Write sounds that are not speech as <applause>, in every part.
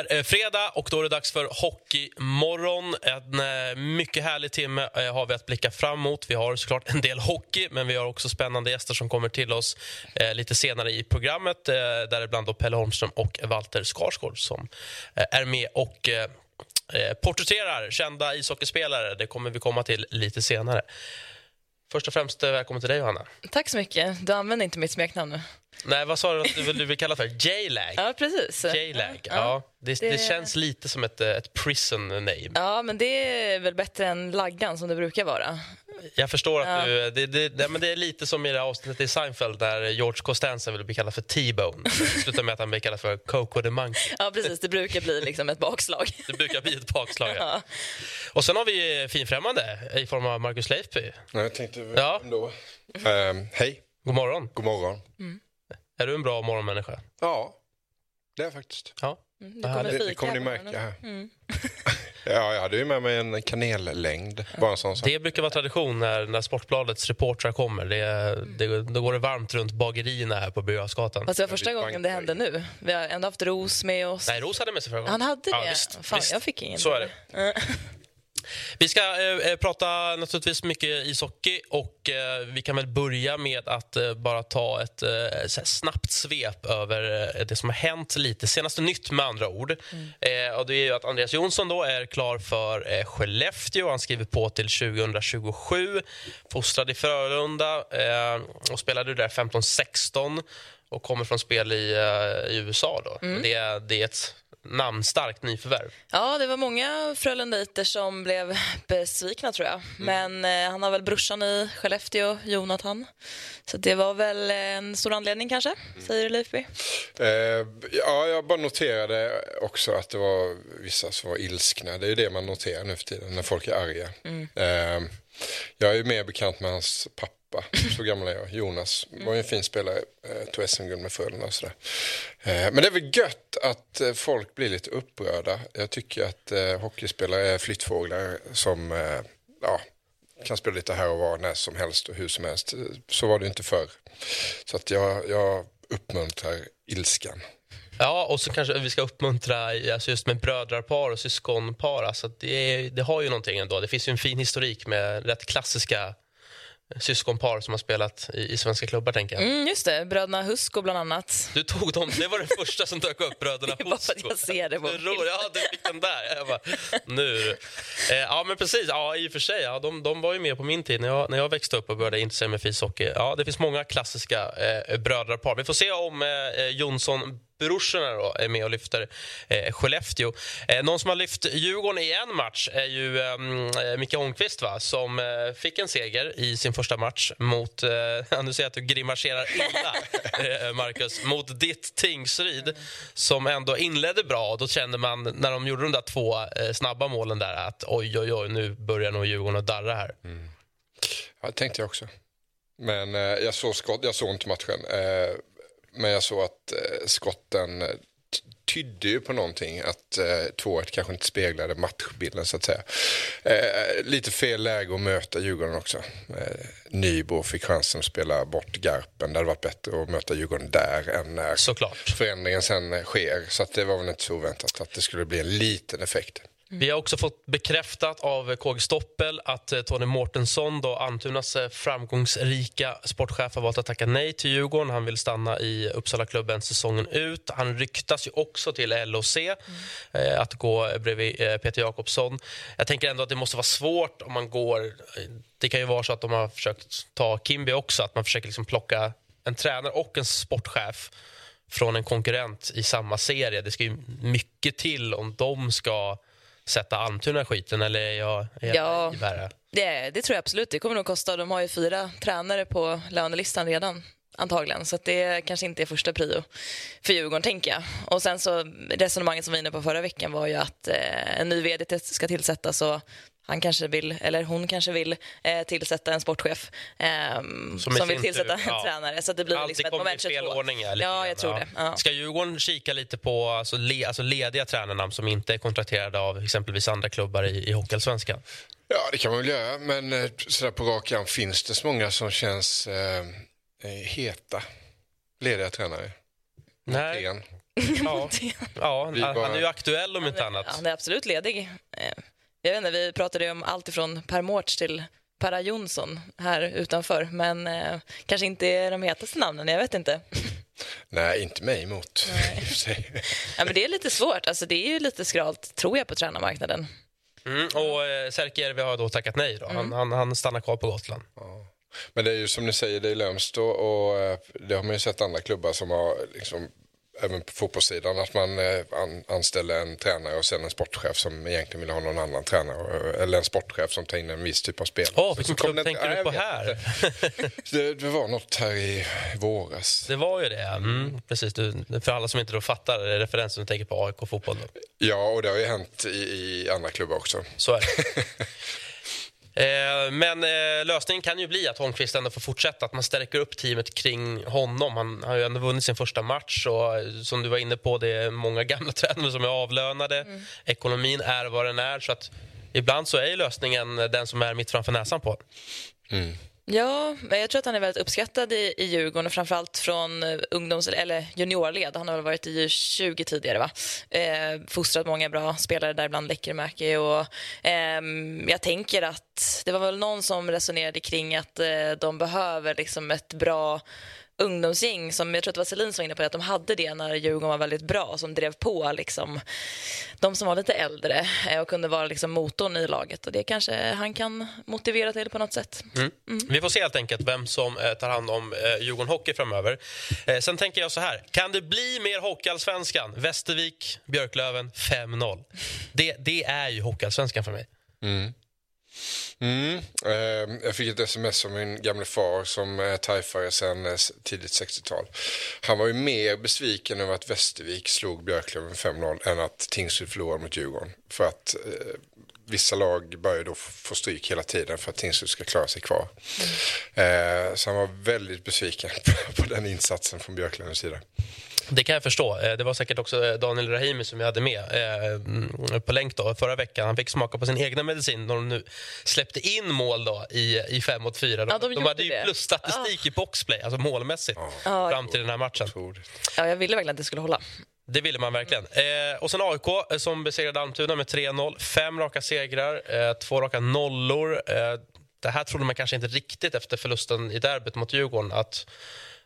Är eh, fredag och då är det dags för Hockeymorgon. En eh, mycket härlig timme eh, har vi att blicka fram emot. Vi har såklart en del hockey, men vi har också spännande gäster som kommer till oss lite senare i programmet. Däribland då Pelle Holmström och Walter Skarsgård som är med och porträtterar kända ishockeyspelare. Det kommer vi komma till lite senare. Först och främst välkommen till dig, Johanna. Tack så mycket. Du använder inte mitt smeknamn nu. Nej, vad sa du att du vill, du vill kalla för? J-lag? Ja, precis. J-lag, ja. ja. Det, det... det, känns lite som ett, ett prison name. Ja, men det är väl bättre än laggan som det brukar vara. Jag förstår att ja. du... Det, det, det, men det är lite som i det avsnittet i Seinfeld där George Costanza vill bli kallad för T-Bone. Slutar med att han blir kallad för Coco the Monkey. Ja, precis. Det brukar bli liksom ett bakslag. <laughs> Det brukar bli ett bakslag, ja. Och sen har vi finfrämmande i form av Marcus Leifby. Jag tänkte ja. ändå. Um, hej. God morgon. God morgon. Mm. Är du en bra morgonmänniska? Ja, det är jag faktiskt. Ja. Mm, det, det, det kommer ni märka här. Mm. <laughs> ja, jag hade ju med mig en kanellängd. Bara en sån sak. Det brukar vara tradition när, när Sportbladets reportrar kommer. Det, det, då går det varmt runt bagerierna här på Birger Fast det var första gången det hände nu. Vi har ändå haft Ros med oss. Nej, Ros hade med sig förra gången. Han hade det? Ja, visst, Fan, visst. jag fick ingen. Så är det. Vi ska eh, eh, prata naturligtvis mycket ishockey och eh, vi kan väl börja med att eh, bara ta ett eh, snabbt svep över eh, det som har hänt lite. Senaste nytt med andra ord. Mm. och det är att Andreas Jonsson då är klar för eh, Skellefteå. Han skriver på till 2027. Fostrad i Frölunda och spelade där 15-16 och kommer från spel i, i USA. Då. Mm. Det, det är ett namnstarkt nyförvärv. Ja, det var många Frölundaiter som blev besvikna, tror jag. Mm. Men eh, han har väl brorsan i Skellefteå, Jonathan. Så det var väl en stor anledning, kanske, mm. säger Leifby. Eh, ja, jag bara noterade också att det var vissa som var ilskna. Det är det man noterar nu för tiden, när folk är arga. Mm. Eh, jag är mer bekant med hans pappa pappa, så gammal är jag, Jonas, var ju en fin spelare, eh, tog SM-guld med Frölunda och sådär. Eh, men det är väl gött att eh, folk blir lite upprörda. Jag tycker att eh, hockeyspelare är flyttfåglar som eh, ja, kan spela lite här och var när som helst och hur som helst. Så var det inte förr. Så att jag, jag uppmuntrar ilskan. Ja, och så kanske vi ska uppmuntra alltså just med brödrapar och syskonpar. Alltså det, det har ju någonting ändå. Det finns ju en fin historik med rätt klassiska syskonpar som har spelat i, i svenska klubbar. tänker jag. Mm, just det, bröderna Husko bland annat. Du tog dem, det var det första som dök upp, bröderna <laughs> Husko. jag ser det på bild. Ja, du fick den där. Jag bara, nu. Eh, ja, men precis. Ja, i och för sig. Ja, de, de var ju med på min tid när jag, när jag växte upp och började intressera mig för ishockey. Ja, det finns många klassiska eh, brödrapar. Vi får se om eh, Jonsson brorsorna då är med och lyfter eh, Skellefteå. Eh, någon som har lyft Djurgården i en match är ju ehm, eh, Micke Holmqvist va? som eh, fick en seger i sin första match mot, eh, <laughs> nu ser jag att du grimaserar illa, <laughs> eh, Marcus, mot ditt Tingsryd som ändå inledde bra. Då kände man när de gjorde de där två eh, snabba målen där att oj, oj, oj, nu börjar nog Djurgården att darra här. Mm. Ja, det tänkte jag också. Men eh, jag, såg skott, jag såg inte matchen. Men jag såg att eh, skotten eh, tydde ju på någonting att eh, 2-1 kanske inte speglade matchbilden så att säga. Eh, lite fel läge att möta Djurgården också. Eh, Nybro fick chansen att spela bort Garpen. Det hade varit bättre att möta Djurgården där än när Såklart. förändringen sen sker. Så att det var väl inte så oväntat att det skulle bli en liten effekt. Vi har också fått bekräftat av KG Stoppel att eh, Tony Mårtensson, då Antunas eh, framgångsrika sportchef, har valt att tacka nej till Djurgården. Han vill stanna i Uppsala-klubben säsongen ut. Han ryktas ju också till LOC mm. eh, att gå bredvid eh, Peter Jakobsson. Jag tänker ändå att det måste vara svårt om man går... Eh, det kan ju vara så att de har försökt ta Kimby också, att man försöker liksom plocka en tränare och en sportchef från en konkurrent i samma serie. Det ska ju mycket till om de ska sätta Almtuna i skiten eller är jag, är ja, jag det, det tror jag absolut. Det kommer nog kosta. De har ju fyra tränare på lönelistan redan antagligen. Så det kanske inte är första prio för Djurgården, tänker jag. Och sen så resonemanget som vi var inne på förra veckan var ju att eh, en ny vd ska tillsättas och han kanske vill, eller hon kanske vill eh, tillsätta en sportchef eh, som, Som vill tillsätta tur, en ja. tränare. Så det blir Alltid liksom ett moment i fel 22. ordning. Ja, Ja, jag tror det. Ja. Ska Djurgården kika lite på alltså, le, alltså lediga tränarnamn som inte är kontrakterade av exempelvis andra klubbar i, i Hockeyallsvenskan? Ja, det kan man väl göra, men eh, sådär på rak arm finns det så många som känns eh, eh, heta lediga tränare. Nej. Montén. Ja, <laughs> ja han, bara- han är ju aktuell om inte Ja, annat. han är absolut ledig. Jag vet inte, vi pratade ju om allt ifrån Per Mårts till Perra Jonsson här utanför, men eh, kanske inte de hetaste namnen, jag vet inte. <laughs> Nej, inte mig emot. <laughs> <laughs> Ja, men det är lite svårt, alltså, det är ju lite skralt, tror jag, på tränarmarknaden. Mm, och eh, Särkijärvi har då tackat nej. Då. Han, han, han stannar kvar på Gotland. Men det är ju som ni säger, det är lömskt och, och eh, det har man ju sett andra klubbar som har liksom Även på fotbollssidan, att man eh, an, anställer en tränare och sen en sportchef som egentligen vill ha någon annan tränare. Eller en sportchef som tar in en viss typ av spel. Åh, Så vilken klubb det- tänker du på här? <laughs> Det, det var något här i våras. Det var ju det. Mm, precis. Du, för alla som inte då fattar referensen, du tänker på AIK fotboll. Då. Ja, och det har ju hänt i, i andra klubbar också. Så är det. <laughs> Eh, Men eh, lösningen kan ju bli att Holmqvist ändå får fortsätta, att man stärker upp teamet kring honom. Han har ju ändå vunnit sin första match och eh, som du var inne på, det är många gamla <laughs> tränare som är avlönade. Ekonomin är vad den är, så att ibland så är lösningen den som är mitt framför näsan på. Ja, men jag tror att han är väldigt uppskattad i, i Djurgården och framförallt från eh, ungdoms eller juniorled. Han har väl varit i 20 tidigare, va? Eh, fostrat många bra spelare, däribland Lekkerimäki. Och, ehm, jag tänker att det var väl någon som resonerade kring att eh, de behöver liksom ett bra ungdomsgäng som jag tror att det var Selin som var inne på det, att de hade det när Djurgården var väldigt bra som drev på liksom, de som var lite äldre eh, och kunde vara liksom motorn i laget och det kanske han kan motivera till på något sätt. Vi får se helt enkelt vem som eh, tar hand om eh, Djurgården Hockey framöver. Eh, sen tänker jag så här, kan det bli mer Hockeyallsvenskan? Västervik, Björklöven 5-0. Det, det är ju Hockeyallsvenskan för mig. Mm. Eh, jag fick ett sms av min gamle far som är tajfare sedan eh, tidigt 60-tal. Han var ju mer besviken över att Västervik slog Björklöven 5-0 än att Tingsryd förlorade mot Djurgården. För att eh, vissa lag börjar då få stryk hela tiden för att Tingsryd ska klara sig kvar. Eh, så han var väldigt besviken <laughs> på den insatsen från Björklövens sida. Det kan jag förstå. Eh, Det var säkert också eh, Daniel Rahimi som vi hade med mm, på länk då, förra veckan. Han fick smaka på sin egna medicin när de nu släppte in mål då i, i 5 mot 4. De, Ja, de de hade ju plusstatistik i boxplay, alltså målmässigt, fram till den här matchen. Ja, jag ville verkligen att det skulle hålla. Det ville man verkligen. Eh, och sen AIK eh, som besegrade Almtuna med 3-0. Fem raka segrar, eh, två raka nollor. Eh, det här trodde man kanske inte riktigt efter förlusten i derbyt mot Djurgården att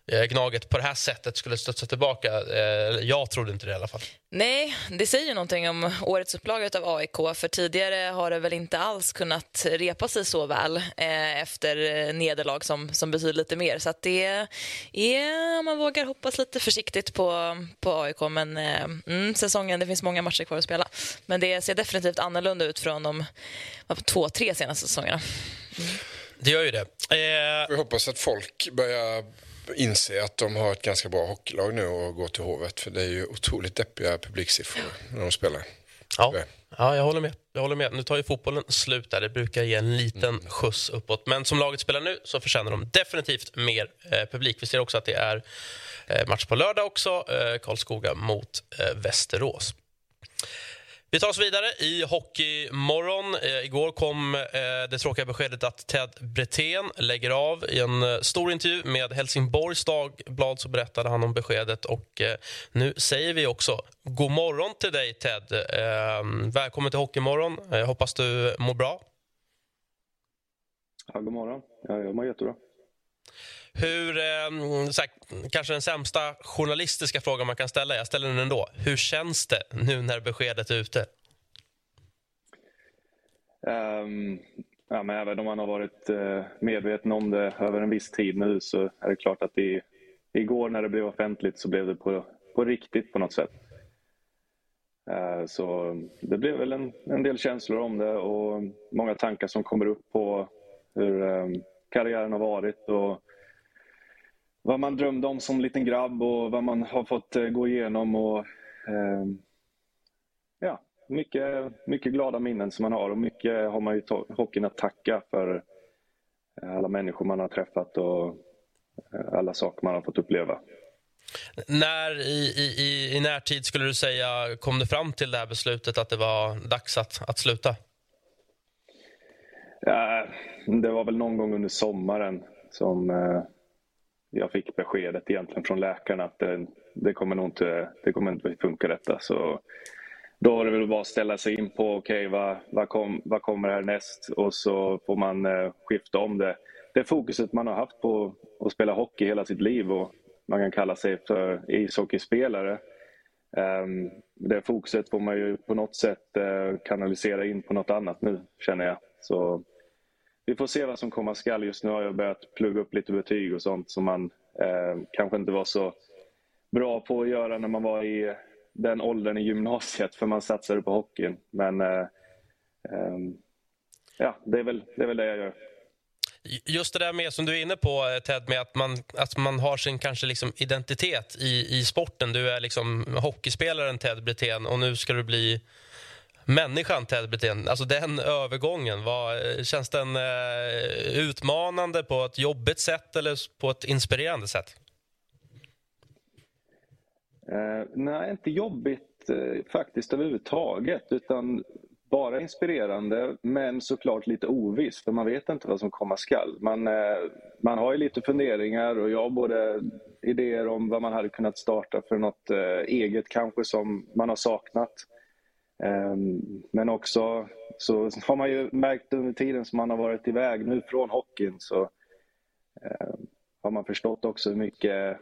Gnaget på det här sättet skulle studsa tillbaka. Eh, jag trodde inte det i alla fall. Nej, det säger ju någonting om årets upplaga av AIK för tidigare har det väl inte alls kunnat repa sig så väl eh, efter eh, nederlag som, som betyder lite mer. Så att det är, man vågar hoppas lite försiktigt på, på AIK men eh, mm, säsongen, det finns många matcher kvar att spela. Men det ser definitivt annorlunda ut från de två, tre senaste säsongerna. Det gör ju det. Eh, Vi hoppas att folk börjar inse att de har ett ganska bra hockeylag nu och går till Hovet. För det är ju otroligt deppiga publiksiffror när de spelar. ja. Ja, jag håller med. Jag håller med. Nu tar ju fotbollen slut där. Det brukar ge en liten skjuts uppåt. Men som laget spelar nu så förtjänar de definitivt mer eh, publik. Vi ser också att det är eh, match på lördag också. Eh, Karlskoga mot eh, Västerås. Vi tar oss vidare i Hockeymorgon. Eh, igår kom eh, det tråkiga beskedet att Ted Brethén lägger av. I en eh, stor intervju med Helsingborgs Dagblad så berättade han om beskedet. Och eh, Nu säger vi också god morgon till dig, Ted. Eh, välkommen till Hockeymorgon. Jag eh, hoppas du mår bra. Ja, god morgon. Ja, jag mår jättebra. Hur, eh, så här, kanske den sämsta journalistiska frågan man kan ställa, jag ställer den ändå. Hur känns det nu när beskedet är ute? Um, ja, men även om man har varit eh, medveten om det över en viss tid nu så är det klart att det, igår när det blev offentligt så blev det på, på riktigt på något sätt. Eh, så det blev väl en, en del känslor om det och många tankar som kommer upp på hur ehm, karriären har varit och vad man drömde om som liten grabb och vad man har fått eh, gå igenom och eh, ja, mycket, mycket glada minnen som man har och mycket har man ju hockeyn att tacka för alla människor man har träffat och alla saker man har fått uppleva. När i, i, i närtid skulle du säga kom du fram till det här beslutet att det var dags att, att sluta? Ja, det var väl någon gång under sommaren som eh, jag fick beskedet egentligen från läkarna att det, det, kommer nog inte, det kommer inte funka detta. Så då var det väl bara att ställa sig in på okej, okay, vad, vad, kom, vad kommer härnäst? Och så får man eh, skifta om det. Det fokuset man har haft på att spela hockey hela sitt liv och man kan kalla sig för ishockeyspelare. Um, det fokuset får man ju på något sätt eh, kanalisera in på något annat nu, känner jag. Så vi får se vad som komma skall. Just nu har jag börjat plugga upp lite betyg och sånt som man eh, kanske inte var så bra på att göra när man var i den åldern i gymnasiet, för man satsade på hockeyn. Men eh, eh, ja, det är, väl, det är väl det jag gör. Just det där med som du är inne på eh, Ted, med att man, att man har sin kanske liksom identitet i, i sporten. Du är liksom hockeyspelaren Ted Brithén och nu ska du bli människan Ted Brithén. Alltså den övergången, var, eh, känns den eh, utmanande på ett jobbigt sätt eller på ett inspirerande sätt? Eh, nej, inte jobbigt eh, faktiskt överhuvudtaget. Utan bara inspirerande men såklart lite oviss för man vet inte vad som komma skall. Man, eh, man har ju lite funderingar och jag har både idéer om vad man hade kunnat starta för något eh, eget kanske som man har saknat. Ehm, men också så har man ju märkt under tiden som man har varit iväg nu från hockeyn så ehm, har man förstått också hur mycket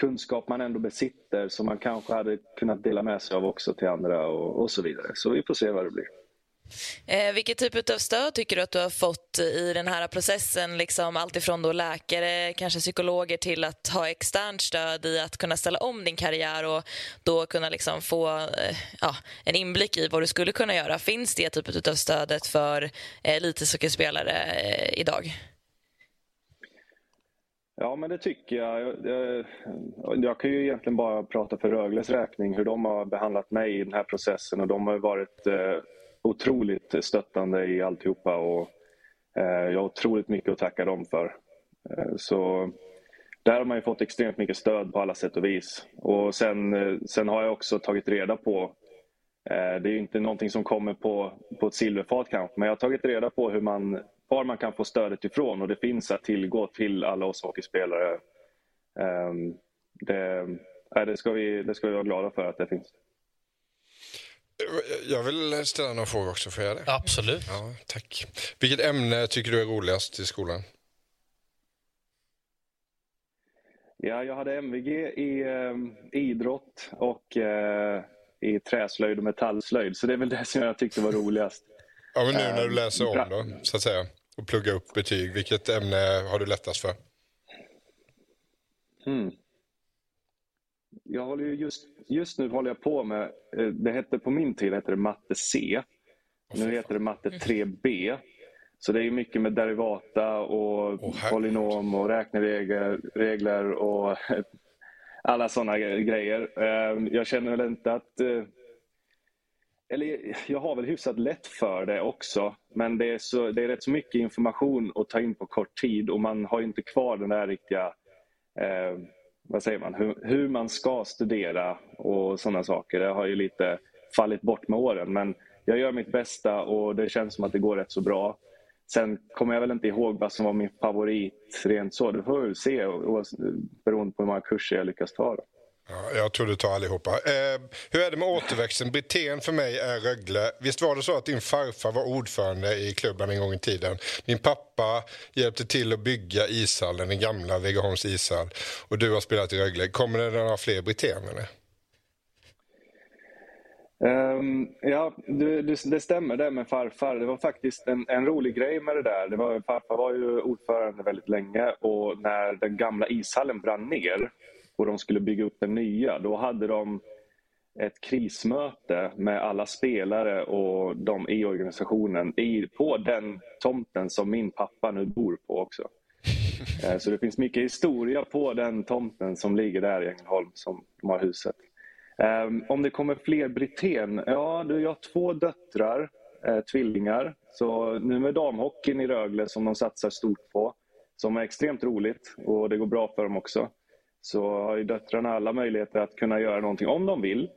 kunskap man ändå besitter som man kanske hade kunnat dela med sig av också till andra och, och så vidare. Så vi får se vad det blir. Eh, vilket typ av stöd tycker du att du har fått i den här processen? Liksom alltifrån då läkare, kanske psykologer till att ha externt stöd i att kunna ställa om din karriär och då kunna liksom få eh, ja, en inblick i vad du skulle kunna göra. Finns det typet av stödet för eh, elithockeyspelare eh, idag? Ja, men det tycker jag. Jag, jag. jag, kan ju egentligen bara prata för Rögles räkning, hur de har behandlat mig i den här processen. och De har varit eh, otroligt stöttande i alltihopa och eh, jag har otroligt mycket att tacka dem för. Eh, så där har man ju fått extremt mycket stöd på alla sätt och vis. Och sen, eh, sen har jag också tagit reda på eh, det är inte någonting som kommer på, på ett silverfat kanske, men jag har tagit reda på hur man var man kan få stödet ifrån och det finns att tillgå till alla oss hockeyspelare. Ehm, det, det, ska vi, det ska vi vara glada för att det finns. Jag vill ställa några frågor också, får jag det? Absolut. Ja, tack. Vilket ämne tycker du är roligast i skolan? Ja, jag hade MVG i eh, idrott och eh, i träslöjd och metallslöjd, så det är väl det som jag tyckte var roligast. Ja, men nu när du läser om då, så att säga och plugga upp betyg. Vilket ämne har du lättast för? Hmm. Jag håller just, just nu håller jag på med, eh, det hette på min tid hette det matte C. Nu heter det matte 3B. Så det är mycket med derivata och oh, polynom och räkneregler och <laughs> alla sådana grejer. Eh, jag känner väl inte att eh, eller jag har väl hyfsat lätt för det också. Men det är, så, det är rätt så mycket information att ta in på kort tid och man har inte kvar den där riktiga, eh, vad säger man, hur, hur, man ska studera och sådana saker. Det har ju lite fallit bort med åren. Men jag gör mitt bästa och det känns som att det går rätt så bra. Sen kommer jag väl inte ihåg vad som var min favorit rent så. Det får vi se beroende på hur många kurser jag lyckas ta. Då. Ja, jag tror du tar allihopa. Eh, hur är det med återväxten? Brithén för mig är Rögle. Visst var det så att din farfar var ordförande i klubben en gång i tiden? Din pappa hjälpte till att bygga ishallen, den gamla Vegaholms ishall. Och du har spelat i Rögle. Kommer det några fler Brithén Um, ehm, ja, det, det, stämmer det med farfar. Det var faktiskt en, en, rolig grej med det där. Det var, farfar var ju ordförande väldigt länge och när den gamla ishallen brann ner och de skulle bygga upp den nya, då hade de ett krismöte med alla spelare och de i organisationen på den tomten som min pappa nu bor på också. <laughs> Eh, så det finns mycket historia på den tomten som ligger där i Ängelholm, som de har huset. Um, om det kommer fler Brithén? Ja, jag har två döttrar, eh, tvillingar. Så nu med damhockeyn i Rögle som de satsar stort på, som är extremt roligt och det går bra för dem också, så har ju döttrarna alla möjligheter att kunna göra någonting om de vill.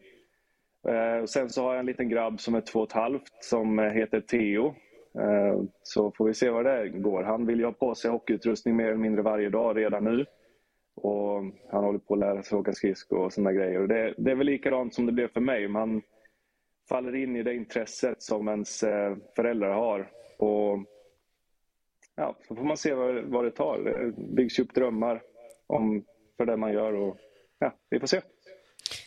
Eh, sen så har jag en liten grabb som är två och ett halvt som heter Theo. Eh, så får vi se vad det går. Han vill ju ha på sig hockeyutrustning mer eller mindre varje dag redan nu. Och han håller på att lära sig åka skridskor och sådana grejer. Och det, det, är väl likadant som det blev för mig. Man faller in i det intresset som ens eh, föräldrar har. Och ja, så får man se vad, vad det tar. Det byggs upp drömmar om, för det man gör. Och, ja, vi får se.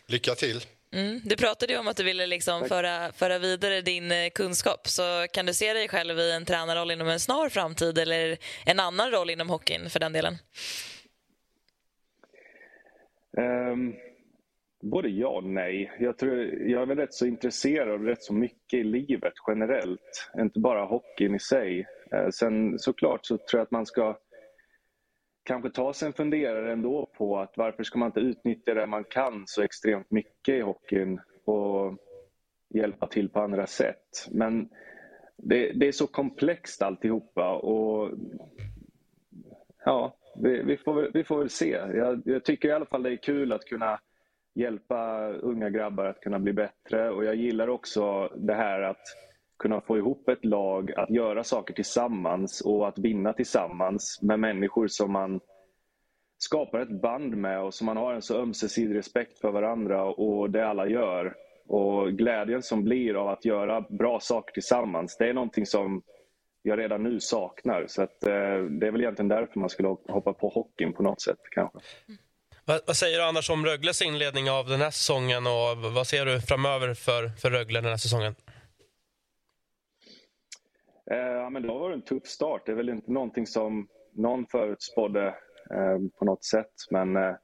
Lycka till! Mm. Du pratade ju om att du ville liksom föra, föra vidare din eh, kunskap. Så Kan du se dig själv i en tränarroll inom en snar framtid eller en annan roll inom hockeyn för den delen? Um, både ja och nej. Jag, tror, jag är väl rätt så intresserad av rätt så mycket i livet generellt. Inte bara hockeyn i sig. Uh, sen såklart så tror jag att man ska kanske ta sig en funderare ändå på att varför ska man inte utnyttja det man kan så extremt mycket i hockeyn och hjälpa till på andra sätt. Men det, det är så komplext alltihopa och ja, vi, vi, får, vi får väl se. Jag, jag, tycker i alla fall det är kul att kunna hjälpa unga grabbar att kunna bli bättre och jag gillar också det här att kunna få ihop ett lag, att göra saker tillsammans och att vinna tillsammans med människor som man skapar ett band med och som man har en så ömsesidig respekt för varandra och det alla gör. Och glädjen som blir av att göra bra saker tillsammans, det är någonting som jag redan nu saknar. Så att, eh, det är väl egentligen därför man skulle hoppa på hockeyn på något sätt kanske. Mm. Vad, vad, säger du annars om Rögles inledning av den här säsongen och vad ser du framöver för, för Rögle den här säsongen? Eh, ja, men det har varit en tuff start. Det är väl inte någonting som någon förutspådde eh, på något sätt. Men eh,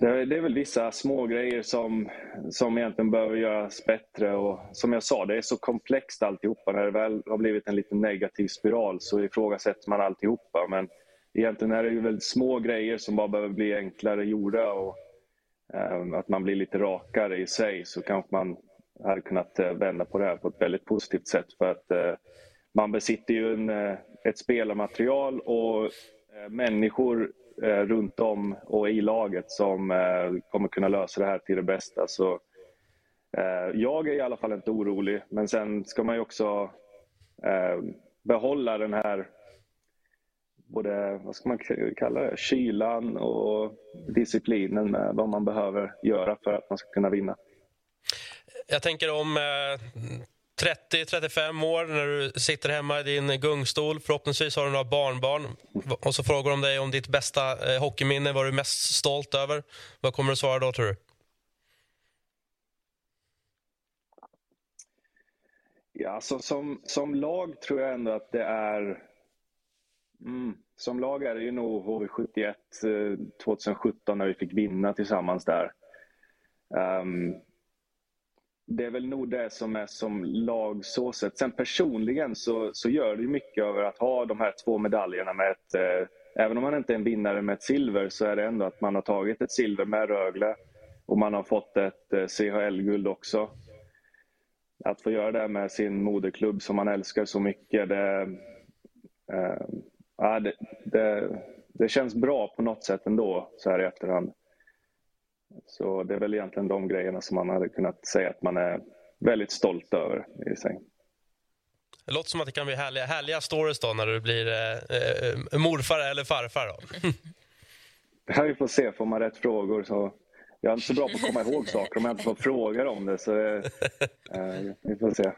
det, är, det är väl vissa små grejer som, som egentligen behöver göras bättre. Och som jag sa, det är så komplext alltihopa. När det väl har blivit en liten negativ spiral så ifrågasätter man alltihopa. Men egentligen är det ju väldigt små grejer som bara behöver bli enklare gjorda. Och, eh, att man blir lite rakare i sig så kanske man hade kunnat eh, vända på det här på ett väldigt positivt sätt. För att eh, man besitter ju en, eh, ett spelarmaterial och människor runt om och i laget som kommer kunna lösa det här till det bästa. Så jag är i alla fall inte orolig, men sen ska man ju också behålla den här både, vad ska man kalla det, kylan och disciplinen med vad man behöver göra för att man ska kunna vinna. Jag tänker om eh, 30-35 år när du sitter hemma i din gungstol. Förhoppningsvis har du några barnbarn. Och så frågar de dig om ditt bästa eh, hockeyminne, vad du är mest stolt över. Vad kommer du svara då, tror du? Ja, så som, som lag tror jag ändå att det är... Mm, som lag är det ju nog HV71 eh, 2017 när vi fick vinna tillsammans där. Um, det är väl nog det som är som lag så sett. Sen personligen så, så gör det ju mycket över att ha de här två medaljerna med ett, eh, även om man inte är en vinnare med ett silver så är det ändå att man har tagit ett silver med Rögle och man har fått ett eh, CHL-guld också. Att få göra det med sin moderklubb som man älskar så mycket, det, eh, det, det, det känns bra på något sätt ändå så här i efterhand. Så det är väl egentligen de grejerna som man hade kunnat säga att man är väldigt stolt över i sig. Det låter som att det kan bli härliga, härliga stories då när du blir eh, eh morfar eller farfar. Då. ja, vi får se. Får man rätt frågor så... Jag är inte så bra på att komma ihåg saker om jag inte får frågor om det. Så eh, eh, vi får se.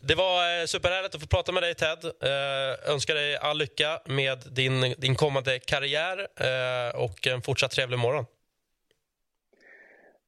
Det var eh, superhärligt att få prata med dig, Ted. Eh, önskar dig all lycka med din, din kommande karriär eh, och en fortsatt trevlig morgon.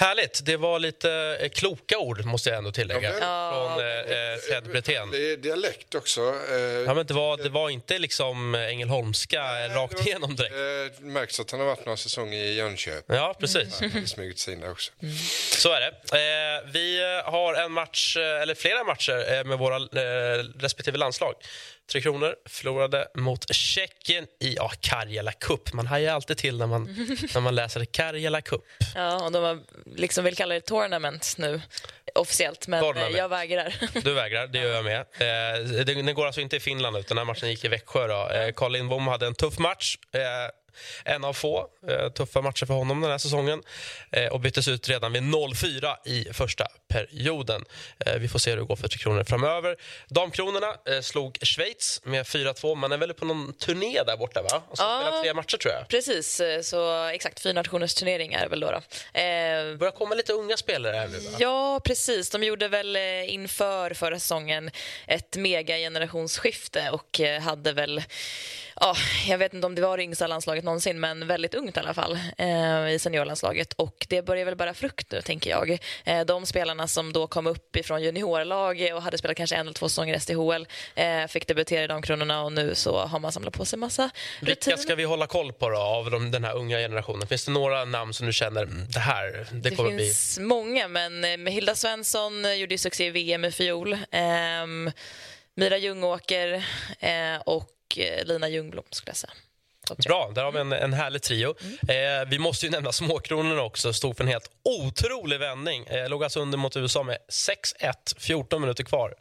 Härligt. Det var lite eh, kloka ord, måste jag ändå tillägga, Ja, från eh, eh, Ted Brithén. Det är dialekt också. Eh, Ja, men det, var, det var inte liksom Ängelholmska rakt det var- igenom direkt. Eh, Det märks att han har varit några säsonger i Jönköping. Ja, precis. Han har smugit sig in där också. Så är det. Eh, vi har en match, eh, eller flera matcher eh, med våra eh, respektive landslag. Tre Kronor förlorade mot Tjeckien i ja, Karjala Cup. Man hajar alltid till när man, <laughs> när man läser Karjala Cup. Ja, och de har liksom vill kalla det tournament nu officiellt, men eh, Tournament. jag vägrar. <laughs> Du vägrar, det gör jag med. <laughs> Eh, den går alltså inte i Finland, utan den här matchen gick i Växjö. Då. Eh, Carl Lindbom hade en tuff match. Eh, en av få eh, tuffa matcher för honom den här säsongen. Eh, och byttes ut redan vid 0-4 i första perioden. Eh, vi får se hur det går för Tre Kronor framöver. Damkronorna slog Schweiz med 4-2. Man är väl på någon turné där borta, va? Och ska Ja. spela tre matcher, tror jag. Precis, så exakt fyra nationers turnering är det väl då. då. Eh, börjar komma lite unga spelare här nu, va? Ja, precis. De gjorde väl inför förra säsongen ett mega generationsskifte och hade väl, ja, jag vet inte om det var det yngsta landslaget någonsin, men väldigt ungt i alla fall eh, i seniorlandslaget. Och det börjar väl bära frukt nu, tänker jag. Eh, de spelarna som då kom upp ifrån juniorlag och hade spelat kanske en eller två säsonger i SDHL eh, fick debutera i Damkronorna och nu så har man samlat på sig massa Vilka rutin. ska vi hålla koll på då, av de, den här unga generationen? Finns det några namn som du känner, mm, det här, det Det kommer bli... finns många, men eh, Hilda Svensson eh, gjorde ju succé i VM i. Ehm, Mira Ljungåker eh, och Lina Ljungblom, skulle jag säga. Bra, där har vi en, en härlig trio. Mm. Eh, vi måste ju nämna Småkronorna också. Stod för en helt otrolig vändning. Eh, låg alltså under mot USA med 6-1, 14 minuter kvar.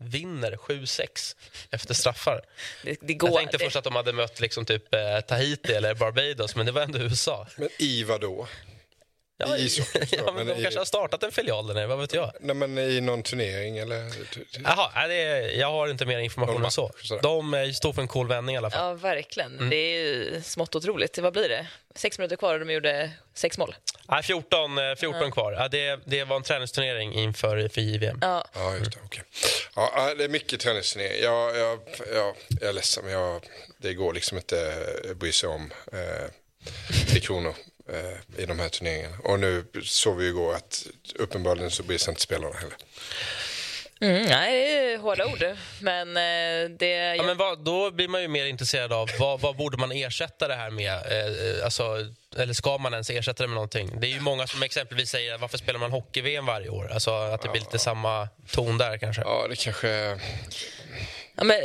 Vinner 7-6 efter straffar. <laughs> Det, det går. Jag tänkte det, först att de hade mött liksom typ eh, Tahiti eller Barbados, men det var ändå USA. Men i vad då? Ja, I ishockey, <laughs> ja, men men de i- kanske har startat en filial där nere, vad vet jag? Nej, men i någon turnering eller? Jaha, det är, jag har inte mer information än så. De eh, stod för en cool vändning i alla fall. Ja, verkligen. Mm. Det är ju smått otroligt. Vad blir det? Sex minuter kvar och de gjorde sex mål. Nej, 14, eh, 14 kvar. Ja, det, det var en träningsturnering inför för JVM. Ja, Ja, just det. okej. Ja, det är mycket träningsturnering. Jag, jag, jag, jag är ledsen, men jag, det går liksom inte att bry sig om eh, Tre Kronor eh, i de här turneringarna. Och nu såg vi ju igår att uppenbarligen så bryr sig inte spelarna heller. mm, nej, det är hårda ord. Men eh, det... Ja, men vad, då blir man ju mer intresserad av vad, vad borde man ersätta det här med? Eh, alltså, eller ska man ens ersätta det med någonting? Det är ju många som exempelvis säger varför spelar man hockey-VM varje år? Alltså att det blir lite samma ton där kanske. Ja, det kanske... Ja, men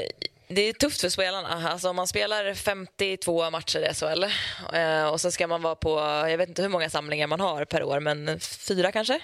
det är tufft för spelarna. Alltså, om man spelar 52 matcher i SHL eh, och så ska man vara på, jag vet inte hur många samlingar man har per år, men fyra kanske.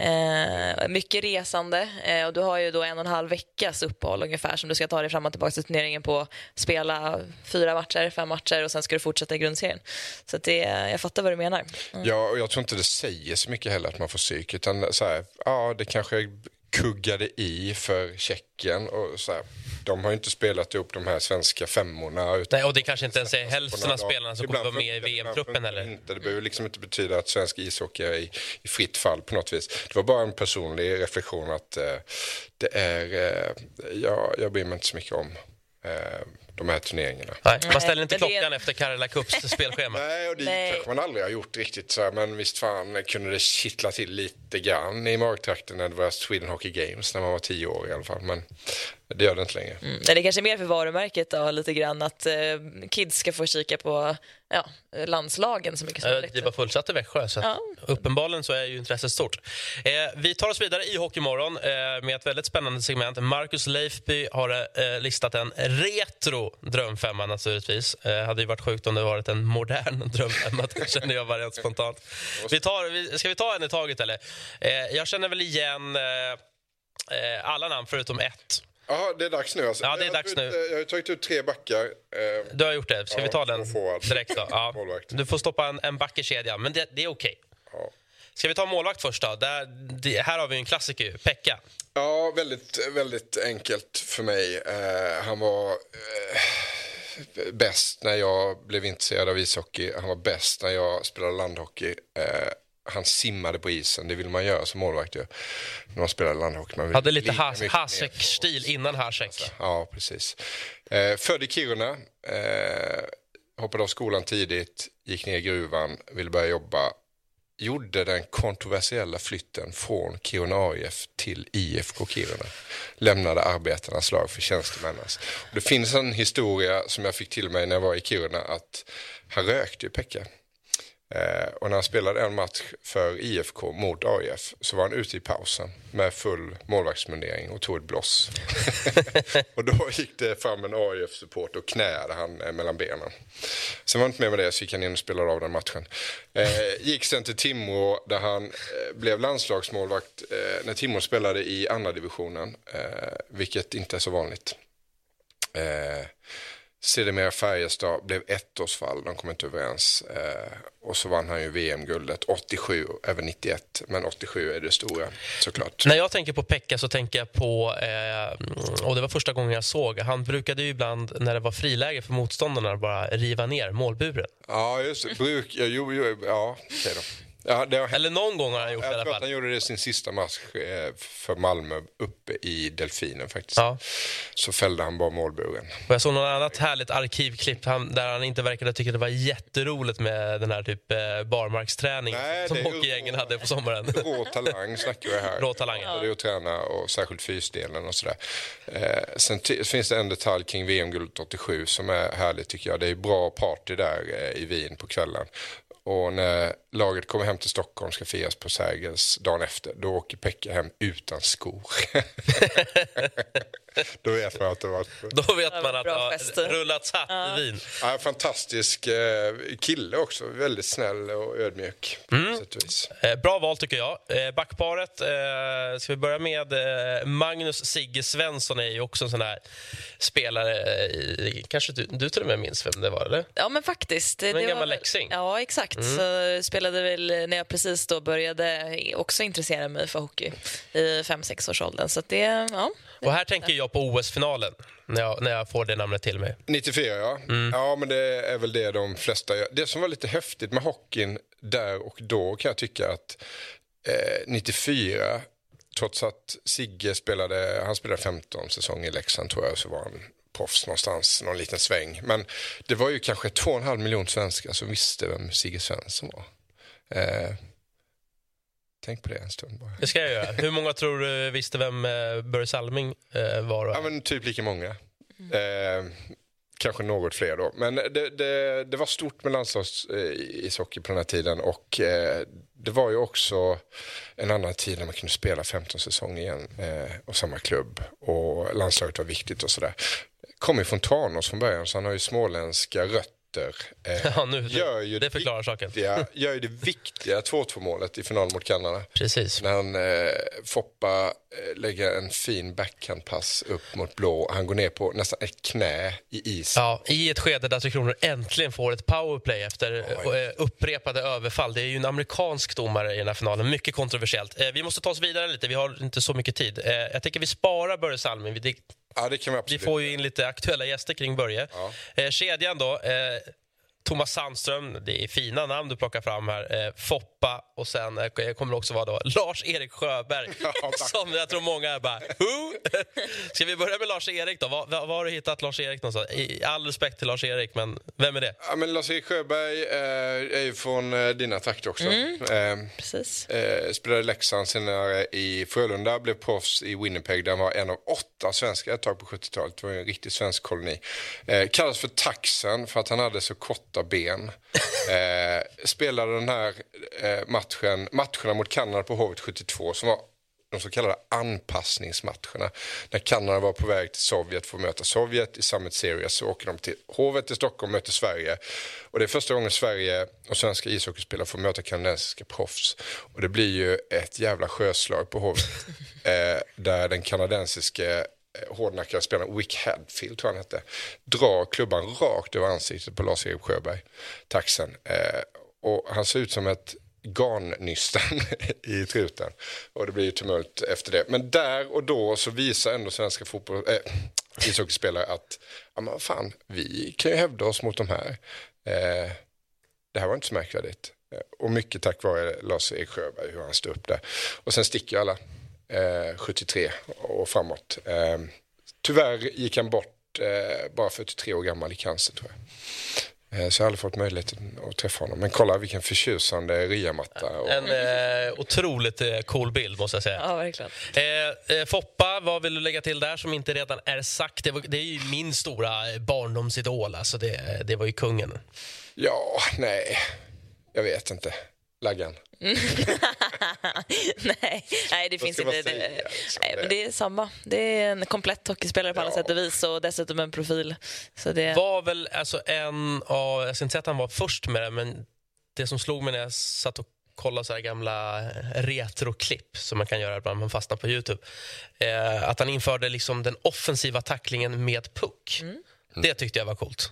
Eh, mycket resande eh, och du har ju då en och en halv veckas uppehåll ungefär som du ska ta dig fram och tillbaka till turneringen på. Spela fyra matcher, fem matcher och sen ska du fortsätta i grundserien. Så det, jag fattar vad du menar. Ja, och jag tror inte det säger så mycket heller att man får psyk. Utan så här, ja, det kanske kuggade i för Tjeckien. Och så här, de har ju inte spelat ihop de här svenska femmorna. Utan Nej, och det kanske inte ens är hälften av spelarna som kommer vara med i VM-truppen heller. Inte. Det behöver liksom inte betyda att svensk ishockey är i, i fritt fall på något vis. Det var bara en personlig reflektion att eh, det är, eh, ja, jag bryr mig inte så mycket om eh, de här turneringarna. Nej, man ställer inte klockan efter Karela Cups spelschema. Nej, och det Nej. kanske man aldrig har gjort riktigt så här, men visst fan kunde det kittla till lite grann i magtrakten när det var Sweden Hockey Games när man var tio år i alla fall. Men det gör det inte längre. Mm. Det är kanske mer för varumärket då, lite grann att eh, kids ska få kika på ja, landslagen så mycket som Eh, möjligt. Det var fullsatt i Växjö, så Ja. uppenbarligen så är ju intresset stort. Eh, vi tar oss vidare i Hockeymorgon eh, med ett väldigt spännande segment. Marcus Leifby har eh, listat en retro drömfemma naturligtvis. Eh, hade ju varit sjukt om det varit en modern <laughs> drömfemma, det känner jag bara rent spontant. Vi tar, vi, ska vi ta en i taget eller? Eh, jag känner väl igen eh, eh, alla namn förutom ett. Jaha, det är dags nu alltså. Ja, det är dags nu. Jag har tagit ut tre backar. Eh, Du har gjort det. Ska Ja, vi ta den direkt då? Ja. <laughs> Du får stoppa en, en back i kedjan, men det, det är okej. ja. Ska vi ta målvakt först då? Där, det, här har vi en klassiker. Pekka. Ja, väldigt, väldigt enkelt för mig. Eh, han var eh, bäst när jag blev intresserad av ishockey. Han var bäst när jag spelade landhockey. Eh, han simmade på isen, det vill man göra som målvakt ju. När man spelar landhockey. Man Hade lite has, Hasek-stil innan Hasek. Ja, precis. Eh, född i Kiruna. Eh, hoppade av skolan tidigt, gick ner i gruvan, ville börja jobba gjorde den kontroversiella flytten från Kiruna AIF till IFK Kiruna. Lämnade arbetarnas lag för tjänstemännens. Och det finns en historia som jag fick till mig när jag var i Kiruna att han rökte ju Pekka. Eh, och när han spelade en match för IFK mot AIF så var han ute i pausen med full målvaktsmundering och tog ett bloss. <laughs> och då gick det fram en AIF-support och knäade han eh, mellan benen. Sen var han inte med med det så gick han in och spelade av den matchen. Eh, gick sen till Timrå där han eh, blev landslagsmålvakt eh, när Timrå spelade i andra divisionen, eh, vilket inte är så vanligt. Sedermera Färjestad blev ettårsfall, de kom inte överens. Eh, och så vann han ju VM-guldet 87, även 91. Men 87 är det stora såklart. När jag tänker på Pekka så tänker jag på, eh, och det var första gången jag såg, han brukade ju ibland när det var friläge för motståndarna bara riva ner målburen. Ja, just det. Bruk, jo, jo, ja, okej då. Ja. Eller någon gång har han gjort det i Jag alla tror att fall. han gjorde det sin sista match eh, för Malmö uppe i Delfinen faktiskt. Ja. Så fällde han bara målburen. Och jag såg något annat härligt arkivklipp där han inte verkade tycka det var jätteroligt med den här typ eh, barmarksträning Nej, som hockeygängen hade på sommaren. <laughs> Rå talang snackar vi här. Rå talang, ja. Det att träna och särskilt fysdelen och sådär. Eh, sen finns det en detalj kring VM-guldet 87 som är härlig tycker jag. Det är bra party där i Wien på kvällen. Och när laget kommer hem till Stockholm ska firas på Sergels dagen efter, då åker Pekka hem utan skor. <laughs> då vet man att det var Då vet man att det har rullats hatt i Wien. Ja, fantastisk eh, kille också. Väldigt snäll och ödmjuk. På Mm. sätt och vis. Eh, Bra val tycker jag. Eh, Backparet, ska vi börja med Magnus Sigge Svensson är ju också en sån här spelare, kanske du, du till och med minns vem det var eller? Ja, men faktiskt. en det gammal var läxing. Mm. Ja, exakt. Så spelade väl när jag precis då började också intressera mig för hockey i fem sex års åldern. Så att det, ja. Och här tänker jag på OS-finalen när jag, när jag får det namnet till mig. 94 ja. Mm. Ja men det är väl det de flesta gör. Det som var lite häftigt med hockeyn där och då kan jag tycka att eh, 94 trots att Sigge spelade, han spelade 15 säsonger i Leksand tror jag så var han proffs någonstans, någon liten sväng. Men det var ju kanske 2,5 miljon svenskar som visste vem Sigge Svensson var. Eh, tänk på det en stund bara. Det ska jag göra. Hur många tror du visste vem eh, Börje Salming eh, var? Ja, men typ lika många. Eh, kanske något fler då. Men det, det, det var stort med landslagsishockey på den här tiden och eh, det var ju också en annan tid när man kunde spela 15 säsonger igen eh, och samma klubb och landslaget var viktigt och sådär. Kom ju från Tranås från början så han har ju småländska rötter. Eh, <laughs> Ja, nu, gör ju det förklarar saken. viktiga, <laughs> gör ju det viktiga 2-2 målet i final mot Kanada. Precis. När han, eh, Foppa eh, lägger en fin backhandpass upp mot blå. Han går ner på nästan ett knä i isen. Ja, I ett skede där Tre Kronor äntligen får ett powerplay efter eh, upprepade överfall. Det är ju en amerikansk domare i den här finalen. Mycket kontroversiellt. Eh, vi måste ta oss vidare lite. Vi har inte så mycket tid. Eh, jag tänker vi sparar Börje Salming. Vi, Ja, det kan vi vi absolut. får ju in lite aktuella gäster kring Börje. Ja. Eh, kedjan då. Thomas Sandström, det är fina namn du plockar fram här. Eh, Foppa och sen eh, kommer det också vara då <laughs> Lars-Erik Sjöberg. <laughs> Ja, som jag tror många är bara, who? <laughs> Ska vi börja med Lars-Erik då? Var, var, har du hittat Lars-Erik någonstans? I all respekt till Lars-Erik, men vem är det? Ja, men Lars-Erik Sjöberg eh, är ju från eh, dina trakter också. Eh, Precis. eh, spelade i Leksand, senare i Frölunda, blev proffs i Winnipeg där han var en av åtta svenskar ett tag på 70-talet. Det var en riktig svensk koloni. Eh, kallas för taxen för att han hade så korta ben. <laughs> Eh, spelade den här eh, matchen, matcherna mot Kanada på Hovet 72 som var de så kallade anpassningsmatcherna. När Kanada var på väg till Sovjet för att möta Sovjet i Summit Series så åker de till Hovet i Stockholm och möter Sverige. Och det är första gången Sverige och svenska ishockeyspelare får möta kanadensiska proffs. Och det blir ju ett jävla sjöslag på Hovet. <laughs> eh, där den kanadensiske Eh, hårdnackade spelaren Wick Hadfield, tror jag han hette, drar klubban rakt över ansiktet på Lars-Erik Sjöberg, taxen. Eh, och han ser ut som ett garnnystan <laughs> i truten. Och det blir ju tumult efter det. Men där och då så visar ändå svenska fotboll, äh, <clears throat> ishockeyspelare att ja, men fan, vi kan ju hävda oss mot de här. Eh, det här var inte så märkvärdigt. Eh, och mycket tack vare Lars-Erik Sjöberg, hur han stod upp där. Och sen sticker alla, eh, 73 och framåt. Eh, tyvärr gick han bort eh, bara 43 år gammal i cancer tror jag. Eh, Så jag har aldrig fått möjligheten att träffa honom. Men kolla vilken förtjusande riamatta. Och... En eh, otroligt eh, cool bild, måste jag säga. Ja, verkligen. Eh, eh, Foppa, vad vill du lägga till där som inte redan är sagt? Det, var, det är ju min stora barndomsidol. Alltså det, det var ju kungen. Ja, nej. Jag vet inte. Laggan. <laughs> <laughs> nej, nej, det Vad finns inte. Det, liksom? nej, men det är samma. Det är en komplett hockeyspelare på alla Ja. sätt och vis och dessutom en profil. Så det, Var väl alltså en av, jag ska inte säga att han var först med det, men det som slog mig när jag satt och kollade så här gamla retroklipp som man kan göra ibland man fastnar på Youtube. Eh, att han införde liksom den offensiva tacklingen med puck. Det tyckte jag var coolt.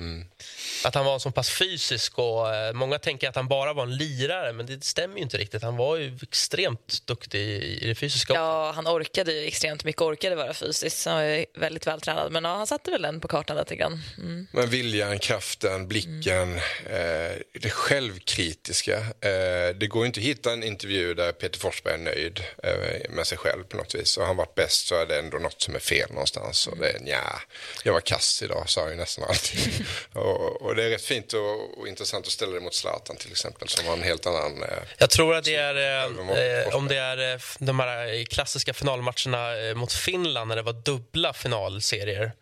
Att han var så pass fysisk. och eh, Många tänker att han bara var en lirare, men det stämmer ju inte riktigt. Han var ju extremt duktig i, i det fysiska. Ja, han orkade ju extremt mycket, orkade vara fysiskt. Han är väldigt vältränad. Men ja, han satte väl den på kartan lite grann. Mm. Men viljan, kraften, blicken, eh, det självkritiska. Eh, det går ju inte att hitta en intervju där Peter Forsberg är nöjd eh, med sig själv på något vis. Och han varit bäst så är det ändå något som är fel någonstans. Och det är, nja, jag var kass idag, sa ju nästan alltid. <laughs> och, och det är rätt fint och, och intressant att ställa det mot Zlatan till exempel som har en helt annan... Eh, Jag tror att det är, eh, eh, om det är eh, de här klassiska finalmatcherna eh, mot Finland när det var dubbla finalserier.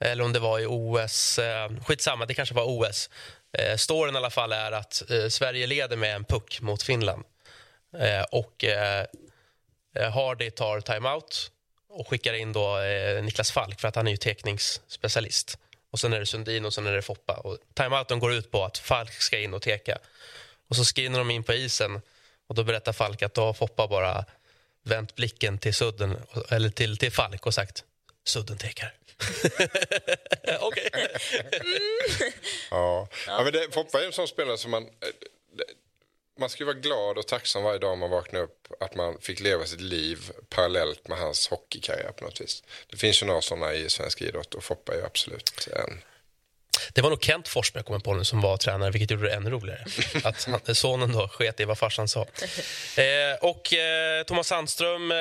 Eller om det var i OS. Eh, skitsamma, det kanske var OS. Eh, storyn i alla fall är att eh, Sverige leder med en puck mot Finland. Eh, och eh, eh, Hardy tar timeout och skickar in då eh, Niklas Falk för att han är ju tekningsspecialist. Och sen är det Sundin och sen är det Foppa. Och timeouten går ut på att Falk ska in och teka. Och så skriver de in på isen och då berättar Falk att då har Foppa bara vänt blicken till Sudden, eller till, till Falk och sagt Sudden tekar. <laughs> Okej. <laughs> Ja, ja. men det, Foppa är en sån spelare som man... Man ska ju vara glad och tacksam varje dag man vaknar upp att man fick leva sitt liv parallellt med hans hockeykarriär på något vis. Det finns ju några sådana i svensk idrott och Foppa är ju absolut en. Det var nog Kent Forsberg kommer på nu som var tränare, vilket gjorde det ännu roligare. <laughs> Att han, sonen då sket i vad farsan sa. Eh, och eh, Thomas Sandström eh,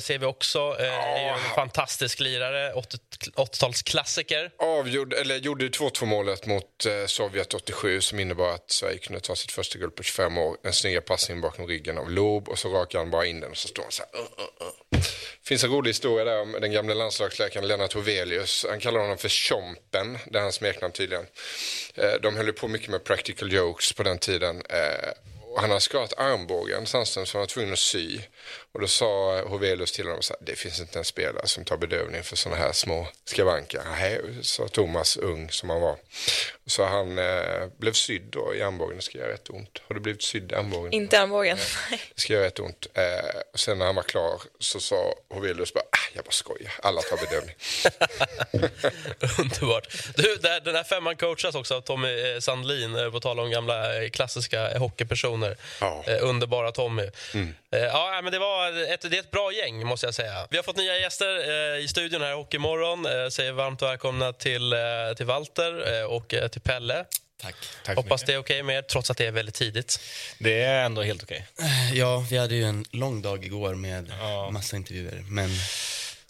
ser vi också. Eh, är ju en fantastisk lirare, 80 80-talsklassiker. Avgjorde, eller gjorde 2-2 målet mot eh, Sovjet 87 som innebar att Sverige kunde ta sitt första guld på 25 år. En snygga passning bakom ryggen av Loob och så rakar han bara in den och så står han så här. Uh, uh, uh. finns en rolig historia där om den gamla landslagsläkaren Lennart Hovelius. Han kallar honom för Tjompen, det är hans smeknamn tydligen. Eh, de höll på mycket med practical jokes på den tiden. Eh, och han hade skadat armbågen Sandström så han var tvungen att sy. Och då sa Hovelius till honom så här, det finns inte en spelare som tar bedövning för sådana här små skavanker. Nej, sa Thomas, ung som han var. Så han eh, blev sydd då i armbågen, det ska göra rätt ont. Har du blivit sydd i armbågen? Inte armbågen. Det ska göra rätt ont. Eh, sen när han var klar så sa Hovelius bara, ah, jag bara skojar, alla tar bedövning. <laughs> Underbart. Du, den här femman coachas också av Tommy eh, Sandlin, eh, på tal om gamla eh, klassiska hockeypersoner. Ja. Eh, underbara Tommy. Eh, ja, men det, var ett, det är ett bra gäng, måste jag säga. Vi har fått nya gäster eh, i studion här i Hockeymorgon. Eh, säger varmt välkomna till, eh, till Walter eh, och eh, till Pelle. Tack. Tack Hoppas mycket. det är okej med er, trots att det är väldigt tidigt. Det är ändå helt okej. Ja, vi hade ju en lång dag igår med Ja. massa intervjuer. Men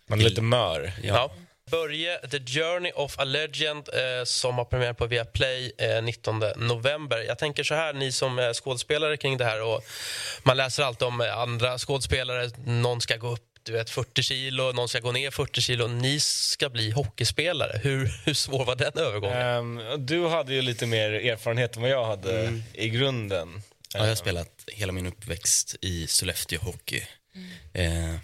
Man är lite mör. ja, Ja. Börje, The Journey of a Legend, eh, som har premiär på Viaplay eh, 19 november. Jag tänker så här, ni som är skådespelare kring det här och man läser alltid om eh, andra skådespelare, någon ska gå upp du vet, 40 kilo, någon ska gå ner 40 kilo. Ni ska bli hockeyspelare. Hur, <laughs> hur svår var den övergången? Ehm, du hade ju lite mer erfarenhet än vad jag hade i grunden. ja, jag har spelat hela min uppväxt i Sollefteå Hockey. Eh,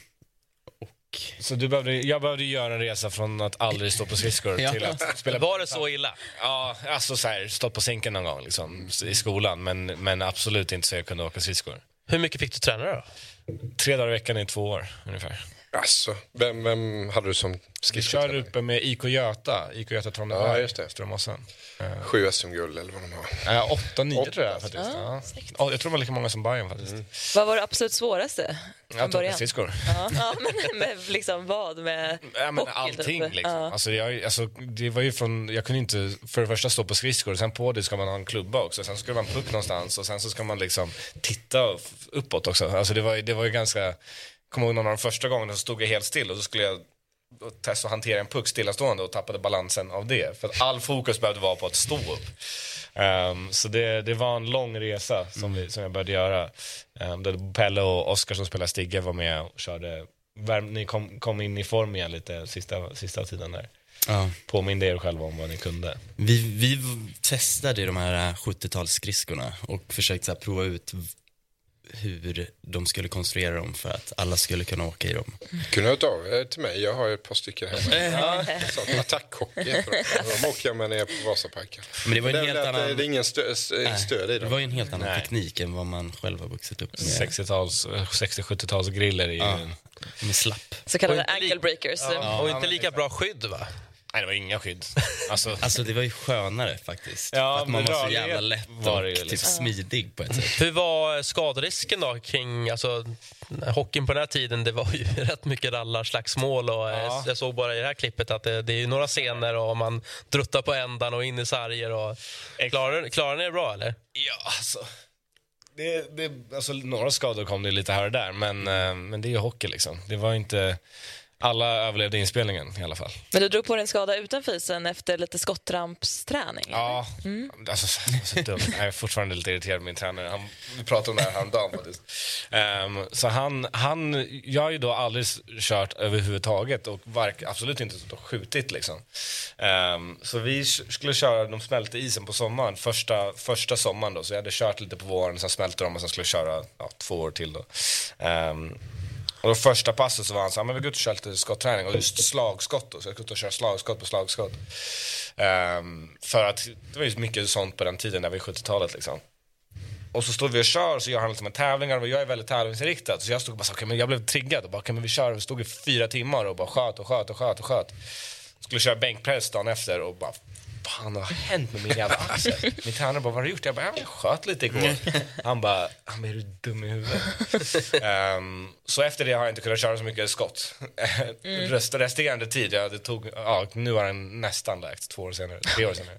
och Så du behövde, jag behövde göra en resa från att aldrig stå på skridskor <laughs> Ja. till att spela... Var det så illa? Ja, alltså så här, stått på sinken någon gång liksom, i skolan, men, men absolut inte så jag kunde åka skridskor. Hur mycket fick du träna då? Tre dagar i veckan i två år ungefär. Alltså, vem, vem hade du som Vi kör skridskotränare? uppe med IK Göta, IK Göta Trondheim, Ja, just det. Stora Mossen. Sju SM-guld eller vad de har. Äh, åtta, nio Åtta. tror jag faktiskt. Ja. Ja, jag tror det var lika många som Bayern faktiskt. Vad var det absolut svåraste från Jag tog skridskor. Ja, ja, men med liksom vad? Med Ja, men hockey, allting typ. liksom. Ja. Alltså, jag, alltså, det var ju från, jag kunde inte för det första stå på skridskor, sen på det ska man ha en klubba också, sen ska en puck någonstans och sen så ska man liksom titta uppåt också. Alltså, det, var, det var ju ganska, kommer ihåg någon av de första gångerna så stod jag helt still och så skulle jag testa att hantera en puck stillastående och tappade balansen av det. För att all fokus behövde vara på att stå upp. Ehm, så det, det var en lång resa som, vi, som jag började göra. Um, där Pelle och Oskar som spelar Stigge var med och körde. Värm, ni kom, kom in i form igen lite sista, sista tiden där. Ja. Påminde er själva om vad ni kunde. Vi, vi testade de här 70-talsskridskorna och försökte så prova ut hur de skulle konstruera dem för att alla skulle kunna åka i dem. Kunde ha av er till mig, jag har ju ett par stycken hemma. Sånt, Attackhockey heter de. Åker jag med nere på Vasaparken. Men det var en är väl helt att annan... Det det är ingen stö, stöd i Det dem. var ju en helt annan Nej. teknik än vad man själv har vuxit upp med. 60-tals, 60-70-tals griller är ju... Ja. Med slapp. Så kallade ankle breakers. Ja, och inte lika bra skydd va? Nej, det var inga skydd. <laughs> Alltså, Alltså det var ju skönare faktiskt. Ja, att man var så jävla lätt och typ liksom. smidig på ett sätt. Hur var skaderisken då kring alltså, hockeyn på den här tiden? Det var ju <laughs> rätt mycket rallarslagsmål och eh, Ja. jag såg bara i det här klippet att det, det är ju några scener och man druttar på ändan och in i sarger. Och... Klarar, klarar ni det bra eller? Ja, alltså. Det, det, alltså några skador kom det lite här och där, men, eh, men det är ju hockey liksom. Det var inte... Alla överlevde inspelningen i alla fall. Men du drog på dig en skada utanför isen efter lite skottrampsträning? Ja, alltså, så dumt. Jag är fortfarande lite irriterad på min tränare. Han, vi pratade om det här häromdagen faktiskt. Ehm, så han, han, jag har ju då aldrig kört överhuvudtaget och vark, absolut inte stått och skjutit liksom. Ehm, så vi skulle köra, de smälte isen på sommaren, första, första sommaren då. Så jag hade kört lite på våren, sen smälte de och sen skulle jag köra ja, två år till då. Ehm, och då första passet så var han så här, men vi går ut och kör lite skotträning och just slagskott då, så jag gick ut och köra slagskott på slagskott. Um, för att det var ju mycket sånt på den tiden, när vi 70-talet liksom. Och så står vi och kör och så gör han lite med tävlingar och jag är väldigt tävlingsinriktad. Så jag stod och bara okay, men jag blev triggad och bara, okay, men vi kör. Vi stod i fyra timmar och bara sköt och sköt och sköt och sköt. Skulle köra bänkpress dagen efter och bara, fan har hänt med min jävla axel? <laughs> Min tränare bara, vad har du gjort? Jag bara, "Ja, jag sköt lite igår. <laughs> Han bara, han bara, är du dum i huvudet? <laughs> Ehm, så efter det har jag inte kunnat köra så mycket skott. Rest, resterande tid, ja, det tog, ja, nu har den nästan läkt två år senare, tre år senare.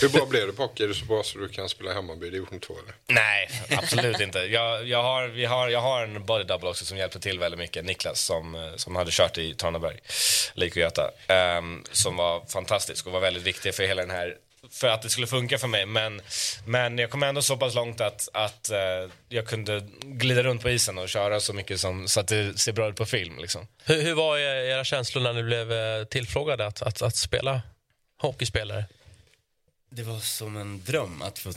Hur bra blev du på hockey? Är du så bra så du kan spela Hammarby i division 2 eller? Nej, absolut inte. Jag, jag, har, vi har, jag har en body double också som hjälpte till väldigt mycket. Niklas som, som hade kört i Traneberg, Lik och Göta. ehm, som var fantastisk och var väldigt viktig för hela den här för att det skulle funka för mig. Men, men jag kom ändå så pass långt att, att eh, jag kunde glida runt på isen och köra så mycket som, så att det ser bra ut på film. Liksom. Hur, hur var era känslor när ni blev eh, tillfrågade att, att, att spela hockeyspelare? Det var som en dröm att få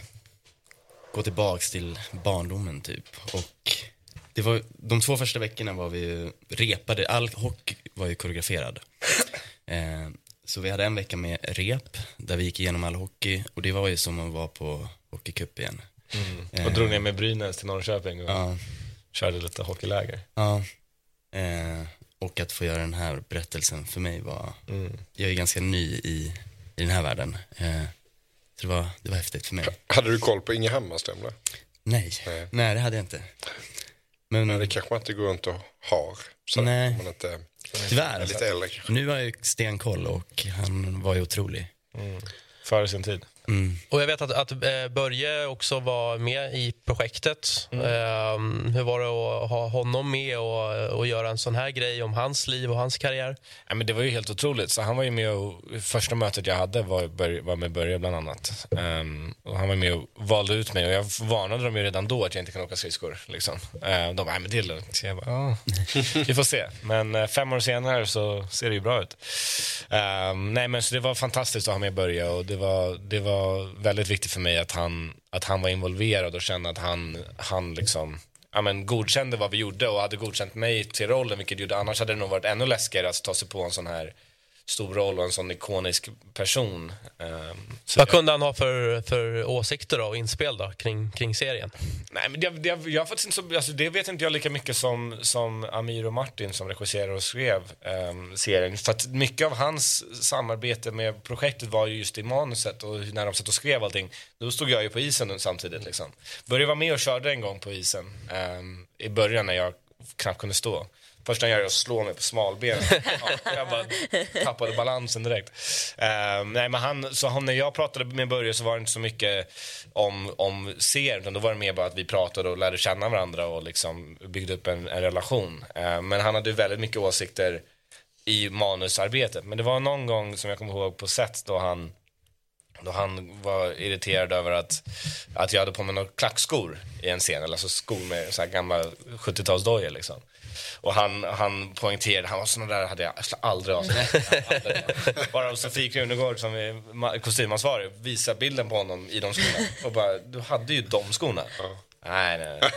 gå tillbaks till barndomen typ. Och det var, de två första veckorna var vi ju repade, all hockey var ju koreograferad. <laughs> Eh, så vi hade en vecka med rep där vi gick igenom all hockey och det var ju som att vara på hockeycup igen. Och drog ner med Brynäs till Norrköping och Ja, körde lite hockeyläger. ja. Eh, och att få göra den här berättelsen för mig var, jag är ganska ny i, i den här världen. Så det var, det var häftigt för mig. Hade du koll på Inge Hammarström? Nej, Nej. nej det hade jag inte. Men Det kanske man inte går runt och har. Så Nej. Man inte är tyvärr, lite äldre kanske. nu har jag stenkoll och han var ju otrolig. Före sin tid. Mm. Och jag vet att, att eh, Börje också var med i projektet. Mm. Eh, hur var det att ha honom med och, och göra en sån här grej om hans liv och hans karriär? Ja, men det var ju helt otroligt. Så han var ju med och, första mötet jag hade var, var med Börje bland annat. Ehm, och han var med och valde ut mig och jag varnade dem ju redan då att jag inte kan åka skridskor. Liksom. Uh, de bara, "Nej, men det är lugnt. Jag bara, "Ja, <laughs> vi får se. Men eh, fem år senare så ser det ju bra ut. Ehm, nej men så det var fantastiskt att ha med Börje och det var, det var var väldigt viktigt för mig att han, att han var involverad och kände att han, han liksom ja, men, godkände vad vi gjorde och hade godkänt mig till rollen, vilket gjorde annars hade det nog varit ännu läskigare att ta sig på en sån här stor roll och en sån ikonisk person. Ehm, så Vad jag- kunde han ha för, för åsikter då, och inspel då, kring, kring serien? Nej, men jag, jag, jag faktiskt inte så, alltså det vet inte jag lika mycket som, som Amir och Martin som regisserade och skrev ehm, serien. För att mycket av hans samarbete med projektet var ju just i manuset och när de satt och skrev allting. Då stod jag ju på isen samtidigt liksom. Började vara med och körde en gång på isen ehm, i början när jag knappt kunde stå. Första jag gör är att slå mig på smalben. <laughs> Ja, jag bara tappade balansen direkt. Ehm, nej, men han, så han, när jag pratade med Börje så var det inte så mycket om, om serien, utan då var det mer bara att vi pratade och lärde känna varandra och liksom byggde upp en, en relation. Ehm, men han hade väldigt mycket åsikter i manusarbetet. Men det var någon gång som jag kommer ihåg på set då han då han var irriterad över att, att jag hade på mig några klackskor i en scen, eller alltså skor med så här gamla 70-talsdojor liksom. Och han, han poängterade, han var såna där hade jag aldrig. Aldrig. <laughs> Bara Sofie Krunegård som är ma- kostymansvarig visar bilden på honom i de skorna och bara, du hade ju de skorna. Nej, nej. <laughs>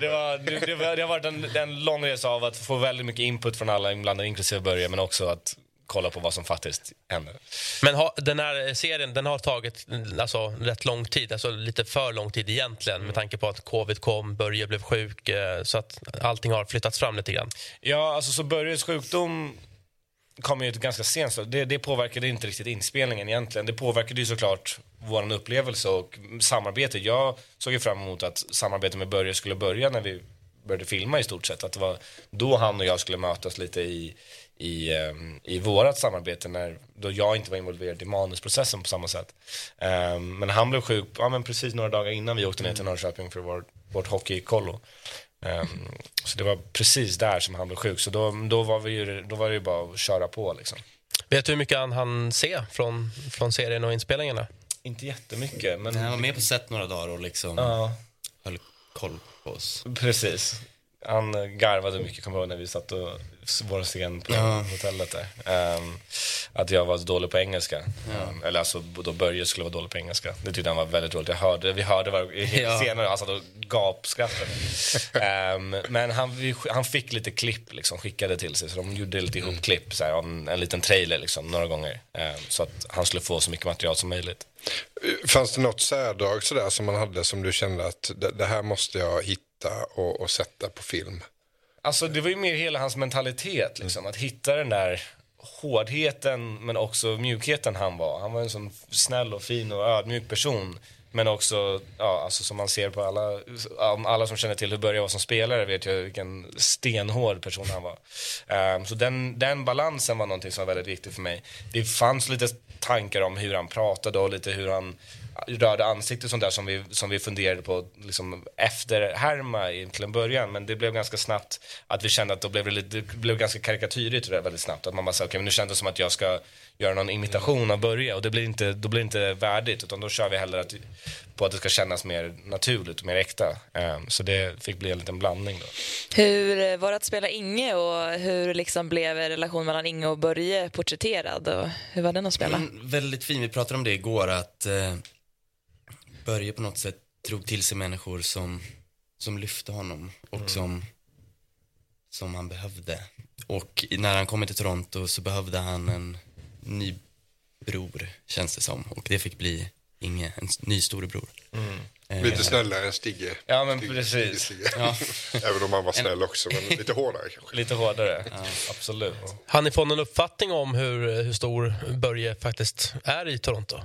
Det, var, det, det, var, det har varit en, en lång resa av att få väldigt mycket input från alla inblandade, inklusive Börje, men också att kolla på vad som faktiskt händer. Men ha, den här serien den har tagit alltså, rätt lång tid, alltså lite för lång tid egentligen med tanke på att covid kom, Börje blev sjuk, eh, så att allting har flyttats fram lite grann. Ja, alltså så Börjes sjukdom kom ju ganska sent. Så det, det påverkade inte riktigt inspelningen egentligen. Det påverkade ju såklart vår upplevelse och samarbete. Jag såg ju fram emot att samarbetet med Börje skulle börja när vi började filma i stort sett. Att det var då han och jag skulle mötas lite i, i, um, i vårat samarbete när, då jag inte var involverad i manusprocessen på samma sätt. Ehm, men han blev sjuk ja, men precis några dagar innan vi åkte ner till Norrköping för vår, vårt hockeykollo. Ehm, så det var precis där som han blev sjuk. Så då, då, var, vi ju, då var det ju bara att köra på. Liksom. Vet du hur mycket han hann se från, från serien och inspelningarna? Inte jättemycket, men... Han var med på set några dagar och liksom Ja, höll koll på oss. precis. Han garvade mycket, kommer jag ihåg, när vi satt och vår scen på Ja. hotellet där. Ehm, att jag var dålig på engelska. Ehm, eller alltså, då Börje skulle vara dålig på engelska. Det tyckte han var väldigt roligt. Jag hörde, vi hörde var, Ja. senare, han satt och gapskrattade. Ehm, men han, han fick lite klipp liksom, skickade till sig, så de gjorde lite ihopklipp, så här, en, en liten trailer liksom, några gånger. Så att han skulle få så mycket material som möjligt. Fanns det något särdrag sådär som man hade som du kände att det, det här måste jag hitta och, och sätta på film? Alltså det var ju mer hela hans mentalitet, liksom. att hitta den där hårdheten men också mjukheten han var. Han var en sån snäll och fin och ödmjuk person. Men också, ja, alltså som man ser på alla, alla som känner till hur Börje var som spelare vet ju vilken stenhård person han var. Ehm, så den, den balansen var någonting som var väldigt viktigt för mig. Det fanns lite tankar om hur han pratade och lite hur han rörde ansiktet och sånt där som vi, som vi funderade på liksom efterhärma i- till en början. Men det blev ganska snabbt att vi kände att då blev det, lite, det blev ganska karikatyrigt det väldigt snabbt. Att man bara sa, okej men nu kändes det som att jag ska göra någon imitation av Börje och det blir inte, då blir det inte värdigt utan då kör vi hellre att, på att det ska kännas mer naturligt och mer äkta. Ehm, så det fick bli en liten blandning då. Hur eh, var det att spela Inge och hur liksom blev relationen mellan Inge och Börje porträtterad? Och hur var den att spela? Mm, väldigt fin, vi pratade om det igår att eh, Börje på något sätt drog till sig människor som, som lyfte honom och som, som han behövde. Och när han kom till Toronto så behövde han en ny bror, känns det som. Och det fick bli Inge, en ny storebror. Eh, Lite snällare än Stigge. Ja, men Stigge, precis. Stigge, Stigge. Ja. <laughs> Även om han var snäll också, men lite hårdare kanske. <laughs> Lite hårdare, absolut. Har ni fått någon uppfattning om hur, hur stor Börje faktiskt är i Toronto?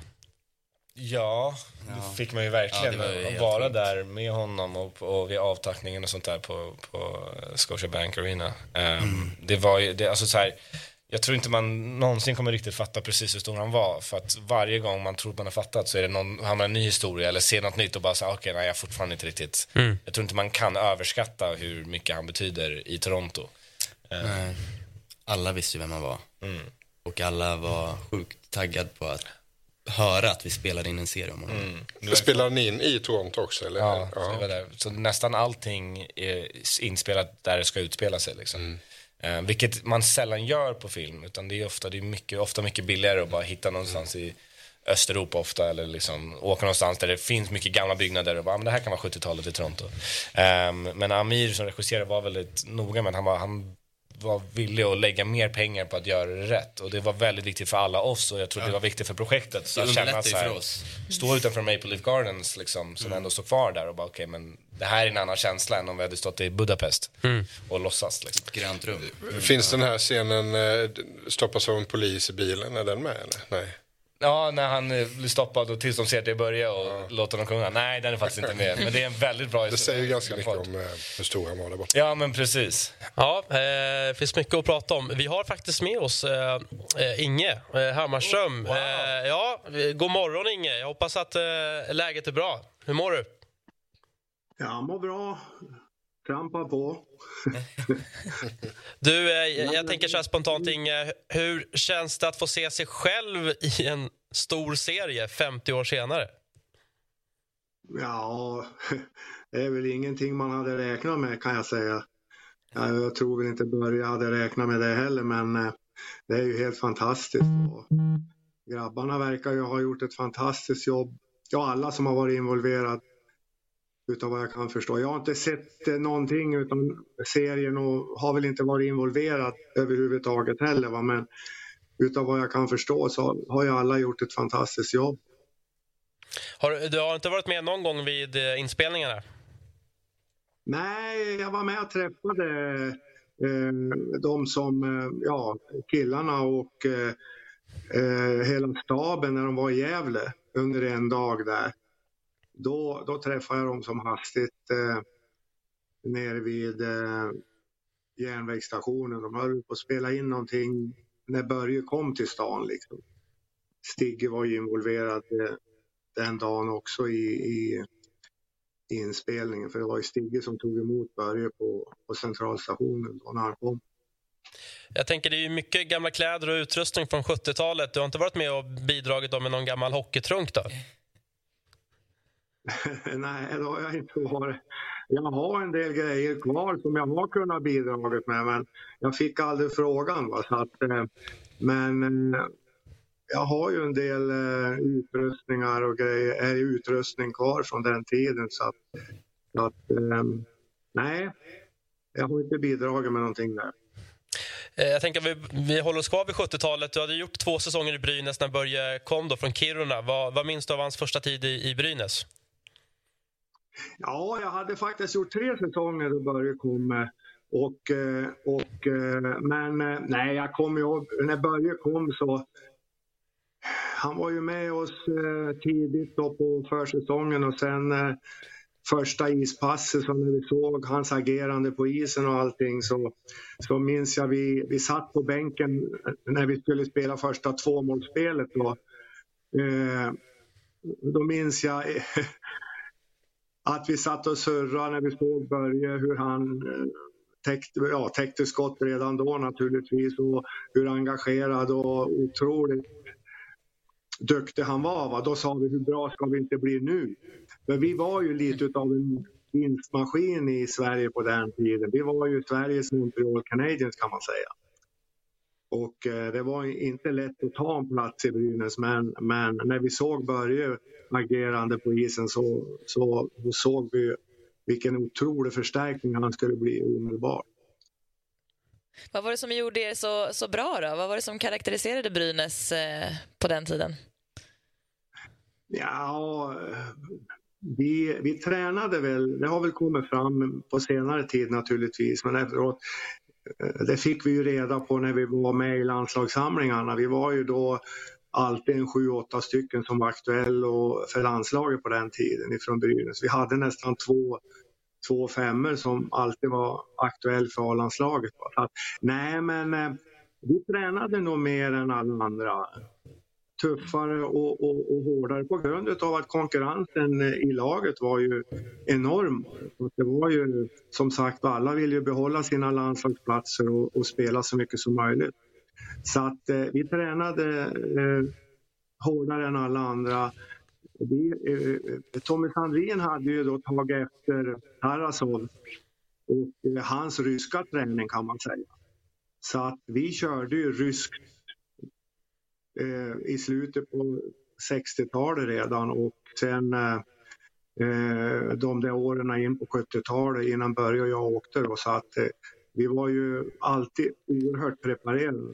Ja, det fick man ju verkligen. Ja, att vara där med honom och, och vid avtackningen och sånt där på, på Scotiabank Arena. Ehm, Det var ju, det, alltså så här, jag tror inte man någonsin kommer riktigt fatta precis hur stor han var. För att varje gång man tror att man har fattat så är det någon, har man en ny historia eller ser något nytt och bara säger okej, nej jag har fortfarande inte riktigt. Jag tror inte man kan överskatta hur mycket han betyder i Toronto. Nej. Alla visste ju vem han var. Mm. Och alla var sjukt taggad på att höra att vi spelade in en serie om honom. Spelade ni in i Toronto också? Eller? Ja, där. så nästan allting är inspelat där det ska utspela sig. Liksom. Eh, vilket man sällan gör på film, utan det är ofta, det är mycket, ofta mycket billigare att bara hitta någonstans i Östeuropa ofta, eller liksom åka någonstans där det finns mycket gamla byggnader och bara, "Ah, men det här kan vara 70-talet i Toronto. Ehm, men Amir som regisserade var väldigt noga med att han, var, han var villig att lägga mer pengar på att göra det rätt. Och det var väldigt viktigt för alla oss och jag tror det var viktigt för projektet. Så att känna så här, för oss. Stå utanför Maple Leaf Gardens liksom, som ändå står kvar där och bara okej men det här är en annan känsla än om vi hade stått i Budapest och låtsas liksom. Grönt rum. Finns den här scenen, eh, stoppas av en polis i bilen, är den med eller? Nej. Ja, när han eh, blir stoppad och tills de ser det börja och låter dem sjunga. Nej, den är faktiskt inte med. Men det är en väldigt bra Det säger ju ganska mycket om eh, hur stor han var där borta. Ja, men precis. Ja, eh, det finns mycket att prata om. Vi har faktiskt med oss eh, Inge Hammarström. Wow. Eh, ja, god morgon Inge. Jag hoppas att läget är bra. Hur mår du? Jag mår bra. Trampar på. <laughs> Du, eh, jag tänker så här spontant Inge. Hur känns det att få se sig själv i en stor serie 50 år senare? Ja, <laughs> det är väl ingenting man hade räknat med kan jag säga. Ja, Jag tror väl inte Börje hade räknat med det heller, men eh, det är ju helt fantastiskt. Och grabbarna verkar ju ha gjort ett fantastiskt jobb. Ja, alla som har varit involverade utav vad jag kan förstå. Jag har inte sett eh, någonting utan serien och har väl inte varit involverad överhuvudtaget heller. Va? Men utav vad jag kan förstå så har ju alla gjort ett fantastiskt jobb. Har, du- har inte varit med någon gång vid eh, inspelningarna? Nej, jag var med och träffade eh, de som, eh, ja, killarna och eh, hela staben när de var i Gävle under en dag där. Då, då träffade jag dem som hastigt eh, nere vid eh, järnvägsstationen. De höll på att spela in någonting när Börje kom till stan. Liksom. Stigge var ju involverad eh, den dagen också i, i i inspelningen för det var ju Stigge som tog emot Börje på, på centralstationen då när han kom. Jag tänker det är ju mycket gamla kläder och utrustning från 70-talet. Du har inte varit med och bidragit med någon gammal hockeytrunk då? <laughs> Nej, det har jag inte varit. Jag har en del grejer kvar som jag har kunnat bidragit med men jag fick aldrig frågan. Va? Så att, eh, men eh, jag har ju en del eh, utrustningar och grejer, är utrustning kvar från den tiden så att, så att eh, nej, jag har inte bidragit med någonting där. Eh, jag tänker vi, vi håller oss kvar vid 70-talet. Du hade gjort två säsonger i Brynäs när Börje kom då från Kiruna. Vad, vad minns du av hans första tid i, i Brynäs? Ja, jag hade faktiskt gjort tre säsonger då Börje kom. Eh, och, eh, och, eh, men nej, jag kommer ihåg när Börje kom så han var ju med oss tidigt då på försäsongen och sen första ispasset så när vi såg hans agerande på isen och allting så, så minns jag vi, vi satt på bänken när vi skulle spela första tvåmålsspelet då. Eh, då minns jag <laughs> att vi satt och surrade när vi såg Börje, hur han eh, täckte, ja, täckte skott redan då naturligtvis och hur engagerad och otroligt duktig han var. Va? Då sa vi, hur bra ska vi inte bli nu? Men vi var ju lite av en vinstmaskin i Sverige på den tiden. Vi var ju Sveriges Montreal Canadiens kan man säga. Och eh, det var inte lätt att ta en plats i Brynäs men, men när vi såg Börje agerande på isen så, så, så såg vi vilken otrolig förstärkning han skulle bli omedelbart. Vad var det som gjorde er så, så bra då? Vad var det som karaktäriserade Brynäs eh, på den tiden? Ja, vi, vi tränade väl, det har väl kommit fram på senare tid naturligtvis, men efteråt, Eh, det fick vi ju reda på när vi var med i landslagssamlingarna. Vi var ju då alltid en sju, åtta stycken som var aktuell för landslaget på den tiden ifrån Brynäs. Vi hade nästan två, två femmor som alltid var aktuell för A-landslaget. Nej, men eh, vi tränade nog mer än alla andra tuffare och, och, och hårdare på grund av att konkurrensen eh, i laget var ju enorm. Och det var ju som sagt alla vill ju behålla sina landslagsplatser och, och spela så mycket som möjligt. Så att eh, vi tränade eh, hårdare än alla andra. Vi, eh, Tommy Sandrin hade ju då tagit efter Tarasov och eh, hans ryska träning kan man säga. Så att vi körde ju ryskt Eh, i slutet på 60-talet redan och sen eh, eh, de där åren in på 70-talet innan Börje och jag åkte då, så att eh, vi var ju alltid oerhört preparerade.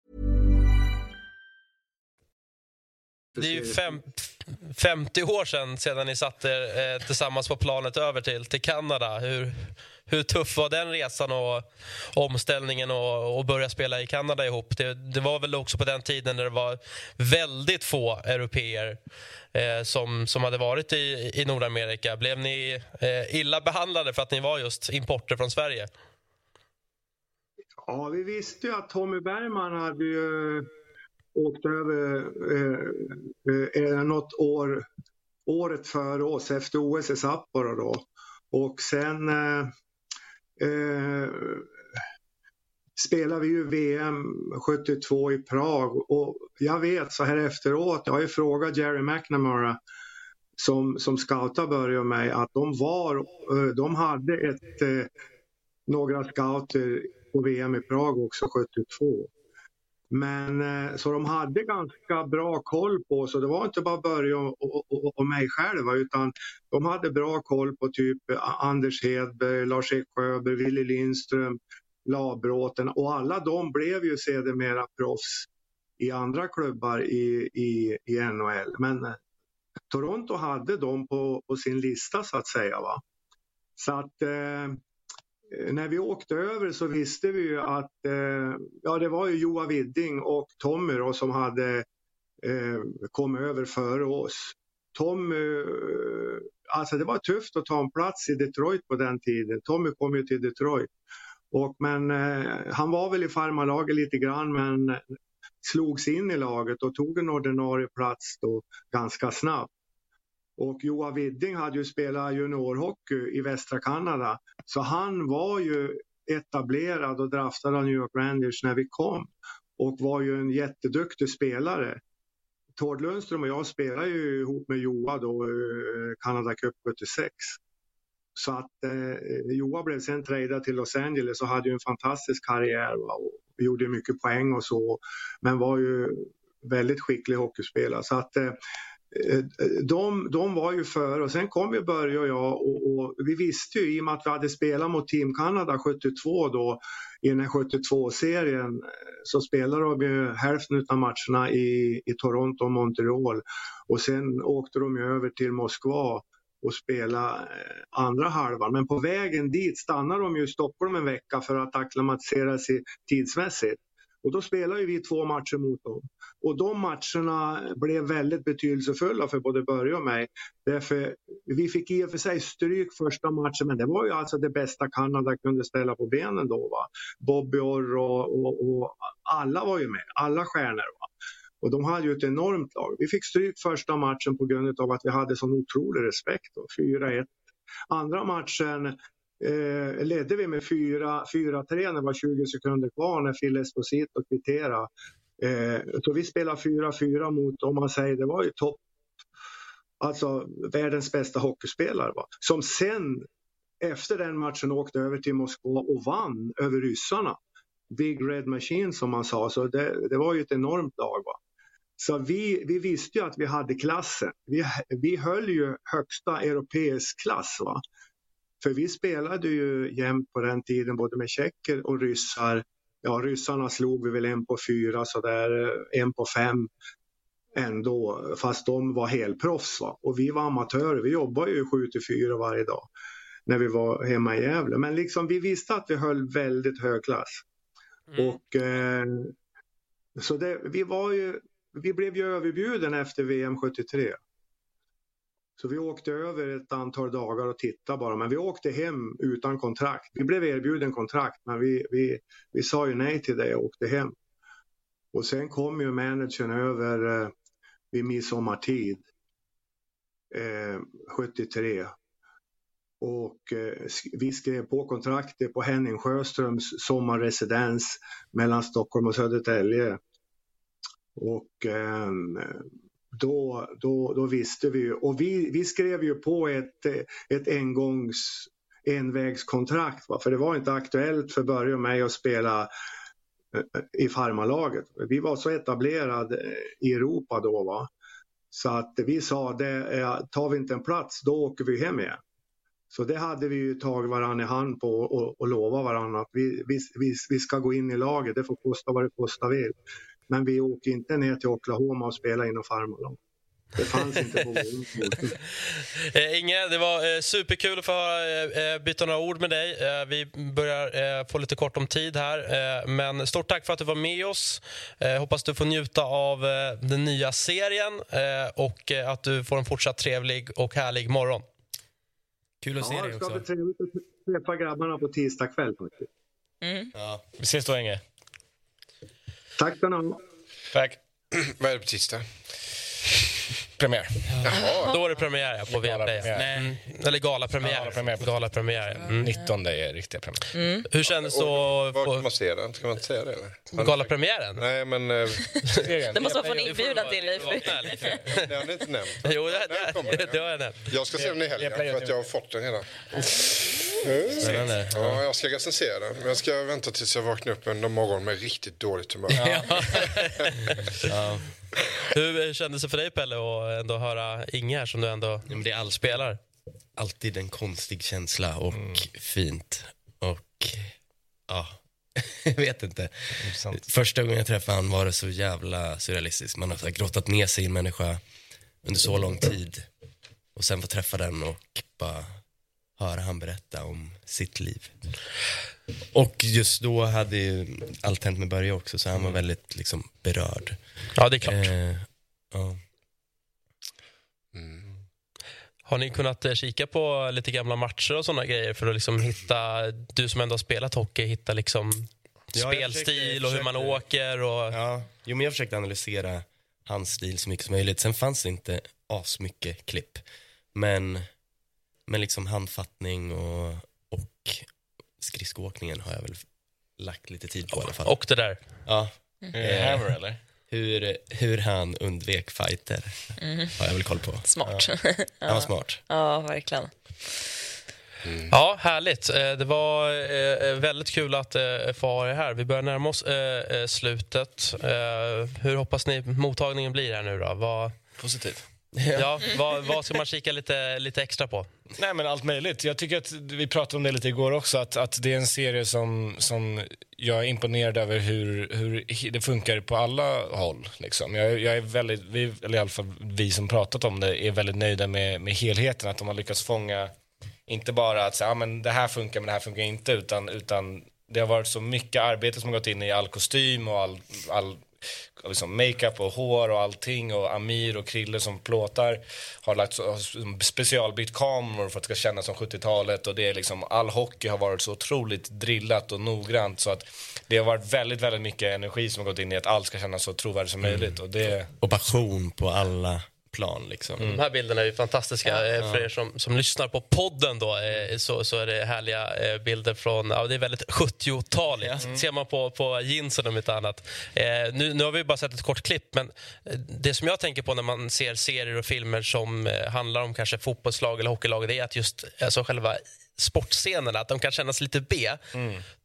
Det är ju fem, 50 år sedan, sedan ni satt er eh, tillsammans på planet över till, till Kanada. Hur, hur tuff var den resan och omställningen och, och börja spela i Kanada ihop? Det, det, var väl också på den tiden när det var väldigt få europeer eh, som, som hade varit i, i Nordamerika. Blev ni eh, illa behandlade för att ni var just importer från Sverige? Ja, vi visste ju att Tommy Bergman hade ju åkte över eh, eh, eh, något år, året före oss, efter OS i Sapporo då. Och sen eh, eh, spelade vi ju VM 72 i Prag och jag vet så här efteråt, jag har ju frågat Jerry McNamara som, som scoutar Börje och mig att de var, eh, de hade ett, eh, några scouter på VM i Prag också 72. Men eh, så de hade ganska bra koll på så det var inte bara Börje och, och, och, mig själva utan de hade bra koll på typ eh, Anders Hedberg, Lars-Erik Sjöberg, Willy Lindström, Labråten och alla de blev ju sedermera proffs i andra klubbar i, i, i NHL. Men eh, Toronto hade dem på, på sin lista så att säga. Va? Så att Eh, Eh, när vi åkte över så visste vi ju att eh, ja, det var ju Joa Widding och Tommy då, som hade eh, kommit över före oss. Tommy, eh, alltså det var tufft att ta en plats i Detroit på den tiden. Tommy kom ju till Detroit. Och, men eh, han var väl i farmarlaget lite grann men slogs in i laget och tog en ordinarie plats då ganska snabbt. Och Joa Widding hade ju spelat juniorhockey i västra Kanada. Så han var ju etablerad och draftad av New York Rangers när vi kom. Och var ju en jätteduktig spelare. Tord Lundström och jag spelade ju ihop med Joa då, eh, Canada Cup 76. Så att eh, Joa blev sen tradad till Los Angeles och hade ju en fantastisk karriär va? och gjorde mycket poäng och så. Men var ju väldigt skicklig hockeyspelare. Så att Eh, Eh, eh, de, de var ju före och sen kom ju Börje och jag och, och, vi visste ju i och med att vi hade spelat mot Team Canada 72 då i den här 72-serien eh, så spelade de ju hälften av matcherna i, i Toronto och Montreal och sen åkte de ju över till Moskva och spela andra halvan. Men på vägen dit stannade de ju i Stockholm en vecka för att acklimatisera sig tidsmässigt. Och då spelade vi två matcher mot dem. Och de matcherna blev väldigt betydelsefulla för både Börje och mig. Därför, vi fick i och för sig stryk första matchen, men det var ju alltså det bästa Kanada kunde ställa på benen då. Va? Bobby Orr och, och, och, alla var ju med, alla stjärnor. Va? Och de hade ju ett enormt lag. Vi fick stryk första matchen på grund av att vi hade sån otrolig respekt. 4-1. Andra matchen eh, ledde vi med 4-3 när det var 20 sekunder kvar när Phil Esposito kvitterade. Eh, så vi spelade 4-4 mot, om man säger, det var ju topp, alltså världens bästa hockeyspelare. Va? Som sen efter den matchen åkte över till Moskva och vann över ryssarna. Big Red Machine som man sa, så det, det var ju ett enormt lag. Va? Så vi, vi visste ju att vi hade klassen. Vi, vi höll ju högsta europeisk klass. Va? För vi spelade ju jämt på den tiden både med tjecker och ryssar. Ja, ryssarna slog vi väl en på fyra, så där, en på fem ändå, fast de var helproffs. Va? Och vi var amatörer, vi jobbade ju 7 till 4 varje dag när vi var hemma i Gävle. Men liksom, vi visste att vi höll väldigt hög klass. Mm. Och, eh, så det, vi, var ju, vi blev ju överbjuden efter VM 73. Så vi åkte över ett antal dagar och tittade bara, men vi åkte hem utan kontrakt. Vi blev erbjuden kontrakt, men vi, vi, vi sa ju nej till det och åkte hem. Och sen kom ju managern över eh, vid midsommartid eh, 73 och eh, vi skrev på kontraktet på Henning Sjöströms sommarresidens mellan Stockholm och Södertälje. Och eh, då, då, då visste vi ju, och vi, vi skrev ju på ett, ett engångs envägskontrakt. Va? För det var inte aktuellt för Börje och mig att spela eh, i farmarlaget. Vi var så etablerade eh, i Europa då. Va? Så att vi sa, det är, tar vi inte en plats då åker vi hem igen. Så det hade vi ju tagit varandra i hand på och, och lovat varandra att vi, vi, vi, vi ska gå in i laget, det får kosta vad det kosta vill. Men vi åker inte ner till Oklahoma och spelar inom farmarlag. Det fanns inte på. <laughs> Eh, Inge, det var eh, superkul att få höra, eh, byta några ord med dig. Vi börjar få lite kort om tid här. Men stort tack för att du var med oss. Hoppas du får njuta av den nya serien och att du får en fortsatt trevlig och härlig morgon. Kul att se Ja, dig det ska också. bli trevligt att träffa grabbarna på tisdag kväll faktiskt. Ja. Vi ses då, Inge. Tack ska ni ha. Tack. <clears throat> Vad är det på tisdag? Premiär. Då är det premiär ja, på Viaplay. Galapremiär. Mm. Eller galapremiär. Galapremiär Galapremiär. Mm. 19 är riktiga premiär. Hur kändes det Var kan man se den? Ska man inte säga det? Eller? galapremiären? Nej, men eh, <laughs> Det måste man få en inbjudan till, Leif. <laughs> det har ni inte nämnt. Jo, det, det, den? det har jag nämnt. Jag ska se den i helgen för att jag har fått den redan. Spännande. Ja, jag ska recensera den. Men jag ska vänta tills jag vaknar upp en morgon med riktigt dåligt humör. <laughs> <laughs> Hur kändes det för dig, Pelle, att ändå höra Inge här som du ändå Ja, men det är all, spelar? alltid en konstig känsla och fint. Och ja, <laughs> jag vet inte. Första gången jag träffade han var det så jävla surrealistiskt. Man har så grottat ner sig i en människa under så lång tid. Och sen få träffa den och bara höra han berätta om sitt liv. Och just då hade ju allt hänt med Börje också, så han var väldigt liksom berörd. Ja, det är klart. Eh, ja. Har ni kunnat eh, kika på lite gamla matcher och såna grejer för att liksom hitta, du som ändå har spelat hockey, hitta liksom Ja, spelstil försökte- och hur man försökte. åker och... Ja, jo, men jag försökte analysera hans stil så mycket som möjligt. Sen fanns det inte asmycket klipp. Men, men liksom handfattning och, och skridskoåkningen har jag väl lagt lite tid på i alla fall. Och det där. ja, Eh, Hammer, eller? hur, hur han undvek fighter har jag väl koll på. Smart. <laughs> Han var smart. Ja, verkligen. Ja, härligt. Eh, Det var eh, väldigt kul att eh, få ha er här. Vi börjar närma oss eh, eh, slutet. Eh, Hur hoppas ni mottagningen blir här nu då? Vad, Positiv. Ja, vad, vad ska man kika lite, lite extra på? Nej, men allt möjligt. Jag tycker att vi pratade om det lite igår också, att, att det är en serie som, som jag är imponerad över hur, hur det funkar på alla håll. Liksom. Jag, jag är väldigt, vi, eller i alla fall vi som pratat om det, är väldigt nöjda med, med helheten, att de har lyckats fånga, inte bara att säga, ah, men det här funkar men det här funkar inte, utan, utan det har varit så mycket arbete som har gått in i all kostym och all, all liksom makeup och hår och allting och Amir och Krille som plåtar har lagt har specialbytt kameror för att det ska kännas som 70-talet och det är liksom all hockey har varit så otroligt drillat och noggrant så att det har varit väldigt, väldigt mycket energi som har gått in i att allt ska kännas så trovärdigt som möjligt och det Och passion på alla plan liksom. De här bilderna är ju fantastiska. Eh, För er som, som lyssnar på podden då, eh, så, så är det härliga eh, bilder från, ja, det är väldigt 70-taligt. ser man på, på jeansen om inte annat. Eh, nu, nu har vi bara sett ett kort klipp, men det som jag tänker på när man ser serier och filmer som handlar om kanske fotbollslag eller hockeylag, det är att just alltså själva sportscenerna, att de kan kännas lite B.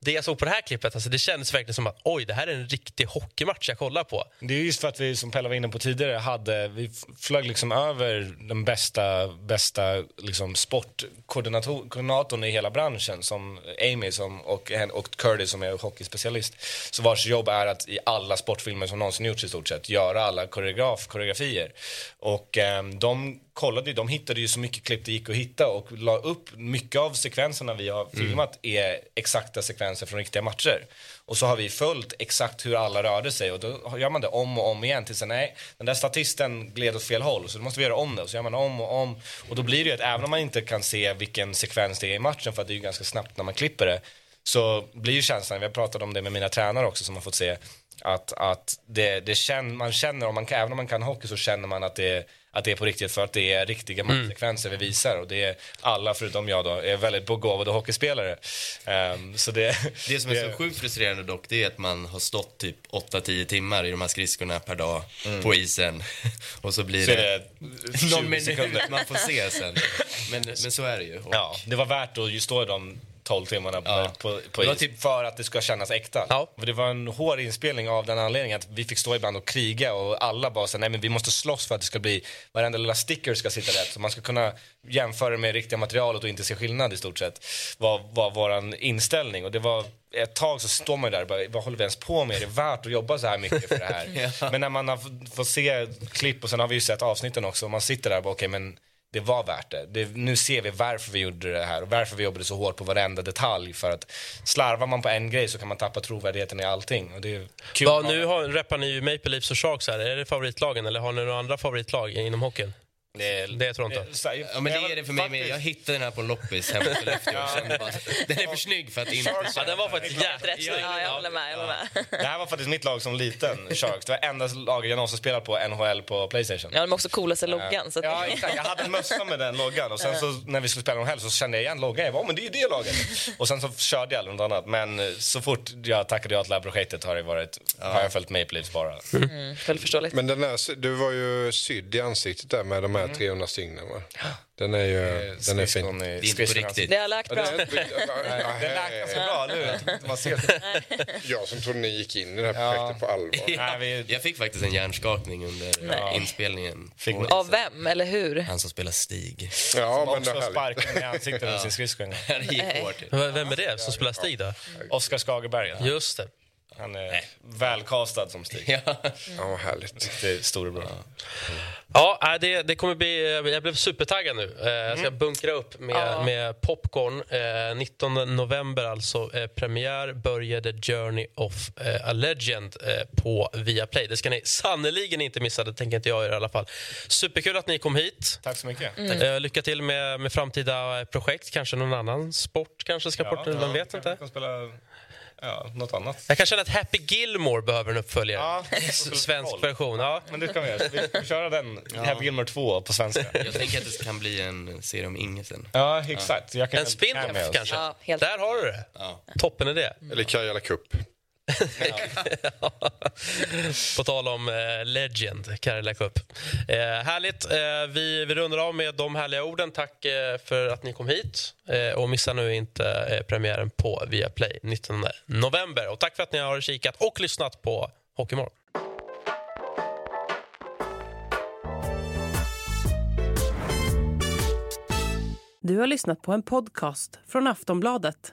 Det jag såg på det här klippet, alltså, det kändes verkligen som att oj, det här är en riktig hockeymatch jag kollar på. Det är just för att vi, som Pelle var inne på tidigare, hade, vi flög liksom över den bästa, bästa liksom sportkoordinatorn i hela branschen, som Amy som, och, och Curdy som är hockeyspecialist. Så vars jobb är att i alla sportfilmer som någonsin gjorts i stort sett, göra alla koreograf, koreografier. Och ehm, de kollade de hittade ju så mycket klipp det gick att hitta och la upp mycket av sekvenserna vi har filmat är exakta sekvenser från riktiga matcher. Och så har vi följt exakt hur alla rörde sig och då gör man det om och om igen tills nej, den där statisten gled åt fel håll så då måste vi göra om det. Och så gör man om och om. Och då blir det ju att även om man inte kan se vilken sekvens det är i matchen för att det är ju ganska snabbt när man klipper det så blir ju känslan, vi har pratat om det med mina tränare också som har fått se Att, att det, det känner, man känner, om man, även om man kan hockey så känner man att det, att det är på riktigt för att det är riktiga matchsekvenser vi visar och det är alla förutom jag då är väldigt begåvade hockeyspelare. Ehm, så det, Det som är så sjukt frustrerande dock, det är att man har stått typ 8-10 timmar i de här skridskorna per dag på isen. <laughs> Och så blir Så det, det 20 någon minut man får se sen. Men, men så är det ju. Och, Ja, det var värt att ju stå i de 12 timmarna på, Ja. på, på Det var typ- för att det ska kännas äkta. Ja. För det var en hård inspelning av den anledningen att vi fick stå ibland och kriga och alla bara sa nej men vi måste slåss för att det ska bli, varenda lilla sticker ska sitta rätt. Så man ska kunna jämföra med riktiga materialet och inte se skillnad i stort sett. Var, var våran inställning och det var ett tag så står man där och bara, vad håller vi ens på med? Är det värt att jobba så här mycket för det här? <laughs> Ja. Men när man har f- fått se klipp och sen har vi ju sett avsnitten också och man sitter där och bara okej men det var värt det. det. Nu ser vi varför vi gjorde det här och varför vi jobbade så hårt på varenda detalj. För att slarvar man på en grej så kan man tappa trovärdigheten i allting. Och det är kul. Ja, nu har, reppar ni ju Maple Leafs och Sharks här. Är det favoritlagen eller har ni några andra favoritlag inom hockeyn? Det, Det är Toronto. så här, Ja men det är det för mig med. Jag hittade den här på en loppis hemma i <laughs> Skellefteå bara, den är för snygg för att inte... Ja, den var faktiskt jävligt Rätt snyggt. Ja, jag håller med. Jag håller med. Det här var faktiskt mitt lag som liten, Sharks. Det var enda laget jag någonsin spelat på NHL på Playstation. Ja, de har också coolaste loggan. Så att... Ja, exakt. Jag hade en mössa med den loggan och sen så när vi skulle spela helg så kände jag igen loggan. Jag bara, "Åh, men det är ju det laget. Och sen så körde jag något annat. Men eh, så fort jag tackade ja till det här projektet har det varit, har jag följt Maple Leafs bara. Mm, väldigt förståeligt. Men den där, du var ju sydd i ansiktet där med de här 300 stygnen va? Den är ju, den är fin. Det är inte på riktigt. Det har läkt bra. <laughs> Det lät ganska bra, eller hur? <laughs> Jag som trodde ni gick in i det här projektet på allvar. <laughs> Jag fick faktiskt en hjärnskakning under Nej. inspelningen. Ni- Av vem, eller hur? Han som spelar Stig. Ja, men det också sparken i ansiktet med sin skridsko. Vem är det som spelar Stig då? Oskar Skagerberg. Just det. Han är välkastad som Stig. <laughs> Ja. Ja, vad härligt. Det är storebror. Ja, nej, det, det kommer bli... Jag blev supertaggad nu. Eh, Jag ska bunkra upp med, Ja. med popcorn. Eh, 19 november alltså. Eh, premiär börjar The Journey of eh, a Legend eh, på Viaplay. Det ska ni sannerligen inte missa. Det tänker inte jag göra i alla fall. Superkul att ni kom hit. Tack så mycket. Eh, lycka till med, med framtida eh, projekt. Kanske någon annan sport kanske ska bort. Man vet inte. Ja, något annat. Jag kan känna att Happy Gilmore behöver en uppföljare. Ja, <laughs> Svensk version. Ja. Men det kan vi göra. Ska vi köra den, Happy Gilmore 2 på svenska? Jag tänker att det kan bli en serie om Inge sen. Ja, exakt. Jag kan En spin-off kanske. Ja, helt. Där har du det. Ja. Toppen idé. Eller Karjala Cup. <laughs> På tal om eh, Legend, Karela Cup. Eh, härligt. Eh, vi, vi rundar av med de härliga orden. Tack eh, för att ni kom hit. Eh, och missa nu inte eh, premiären på Viaplay 19 november. Och tack för att ni har kikat och lyssnat på Hockeymorgon. Du har lyssnat på en podcast från Aftonbladet.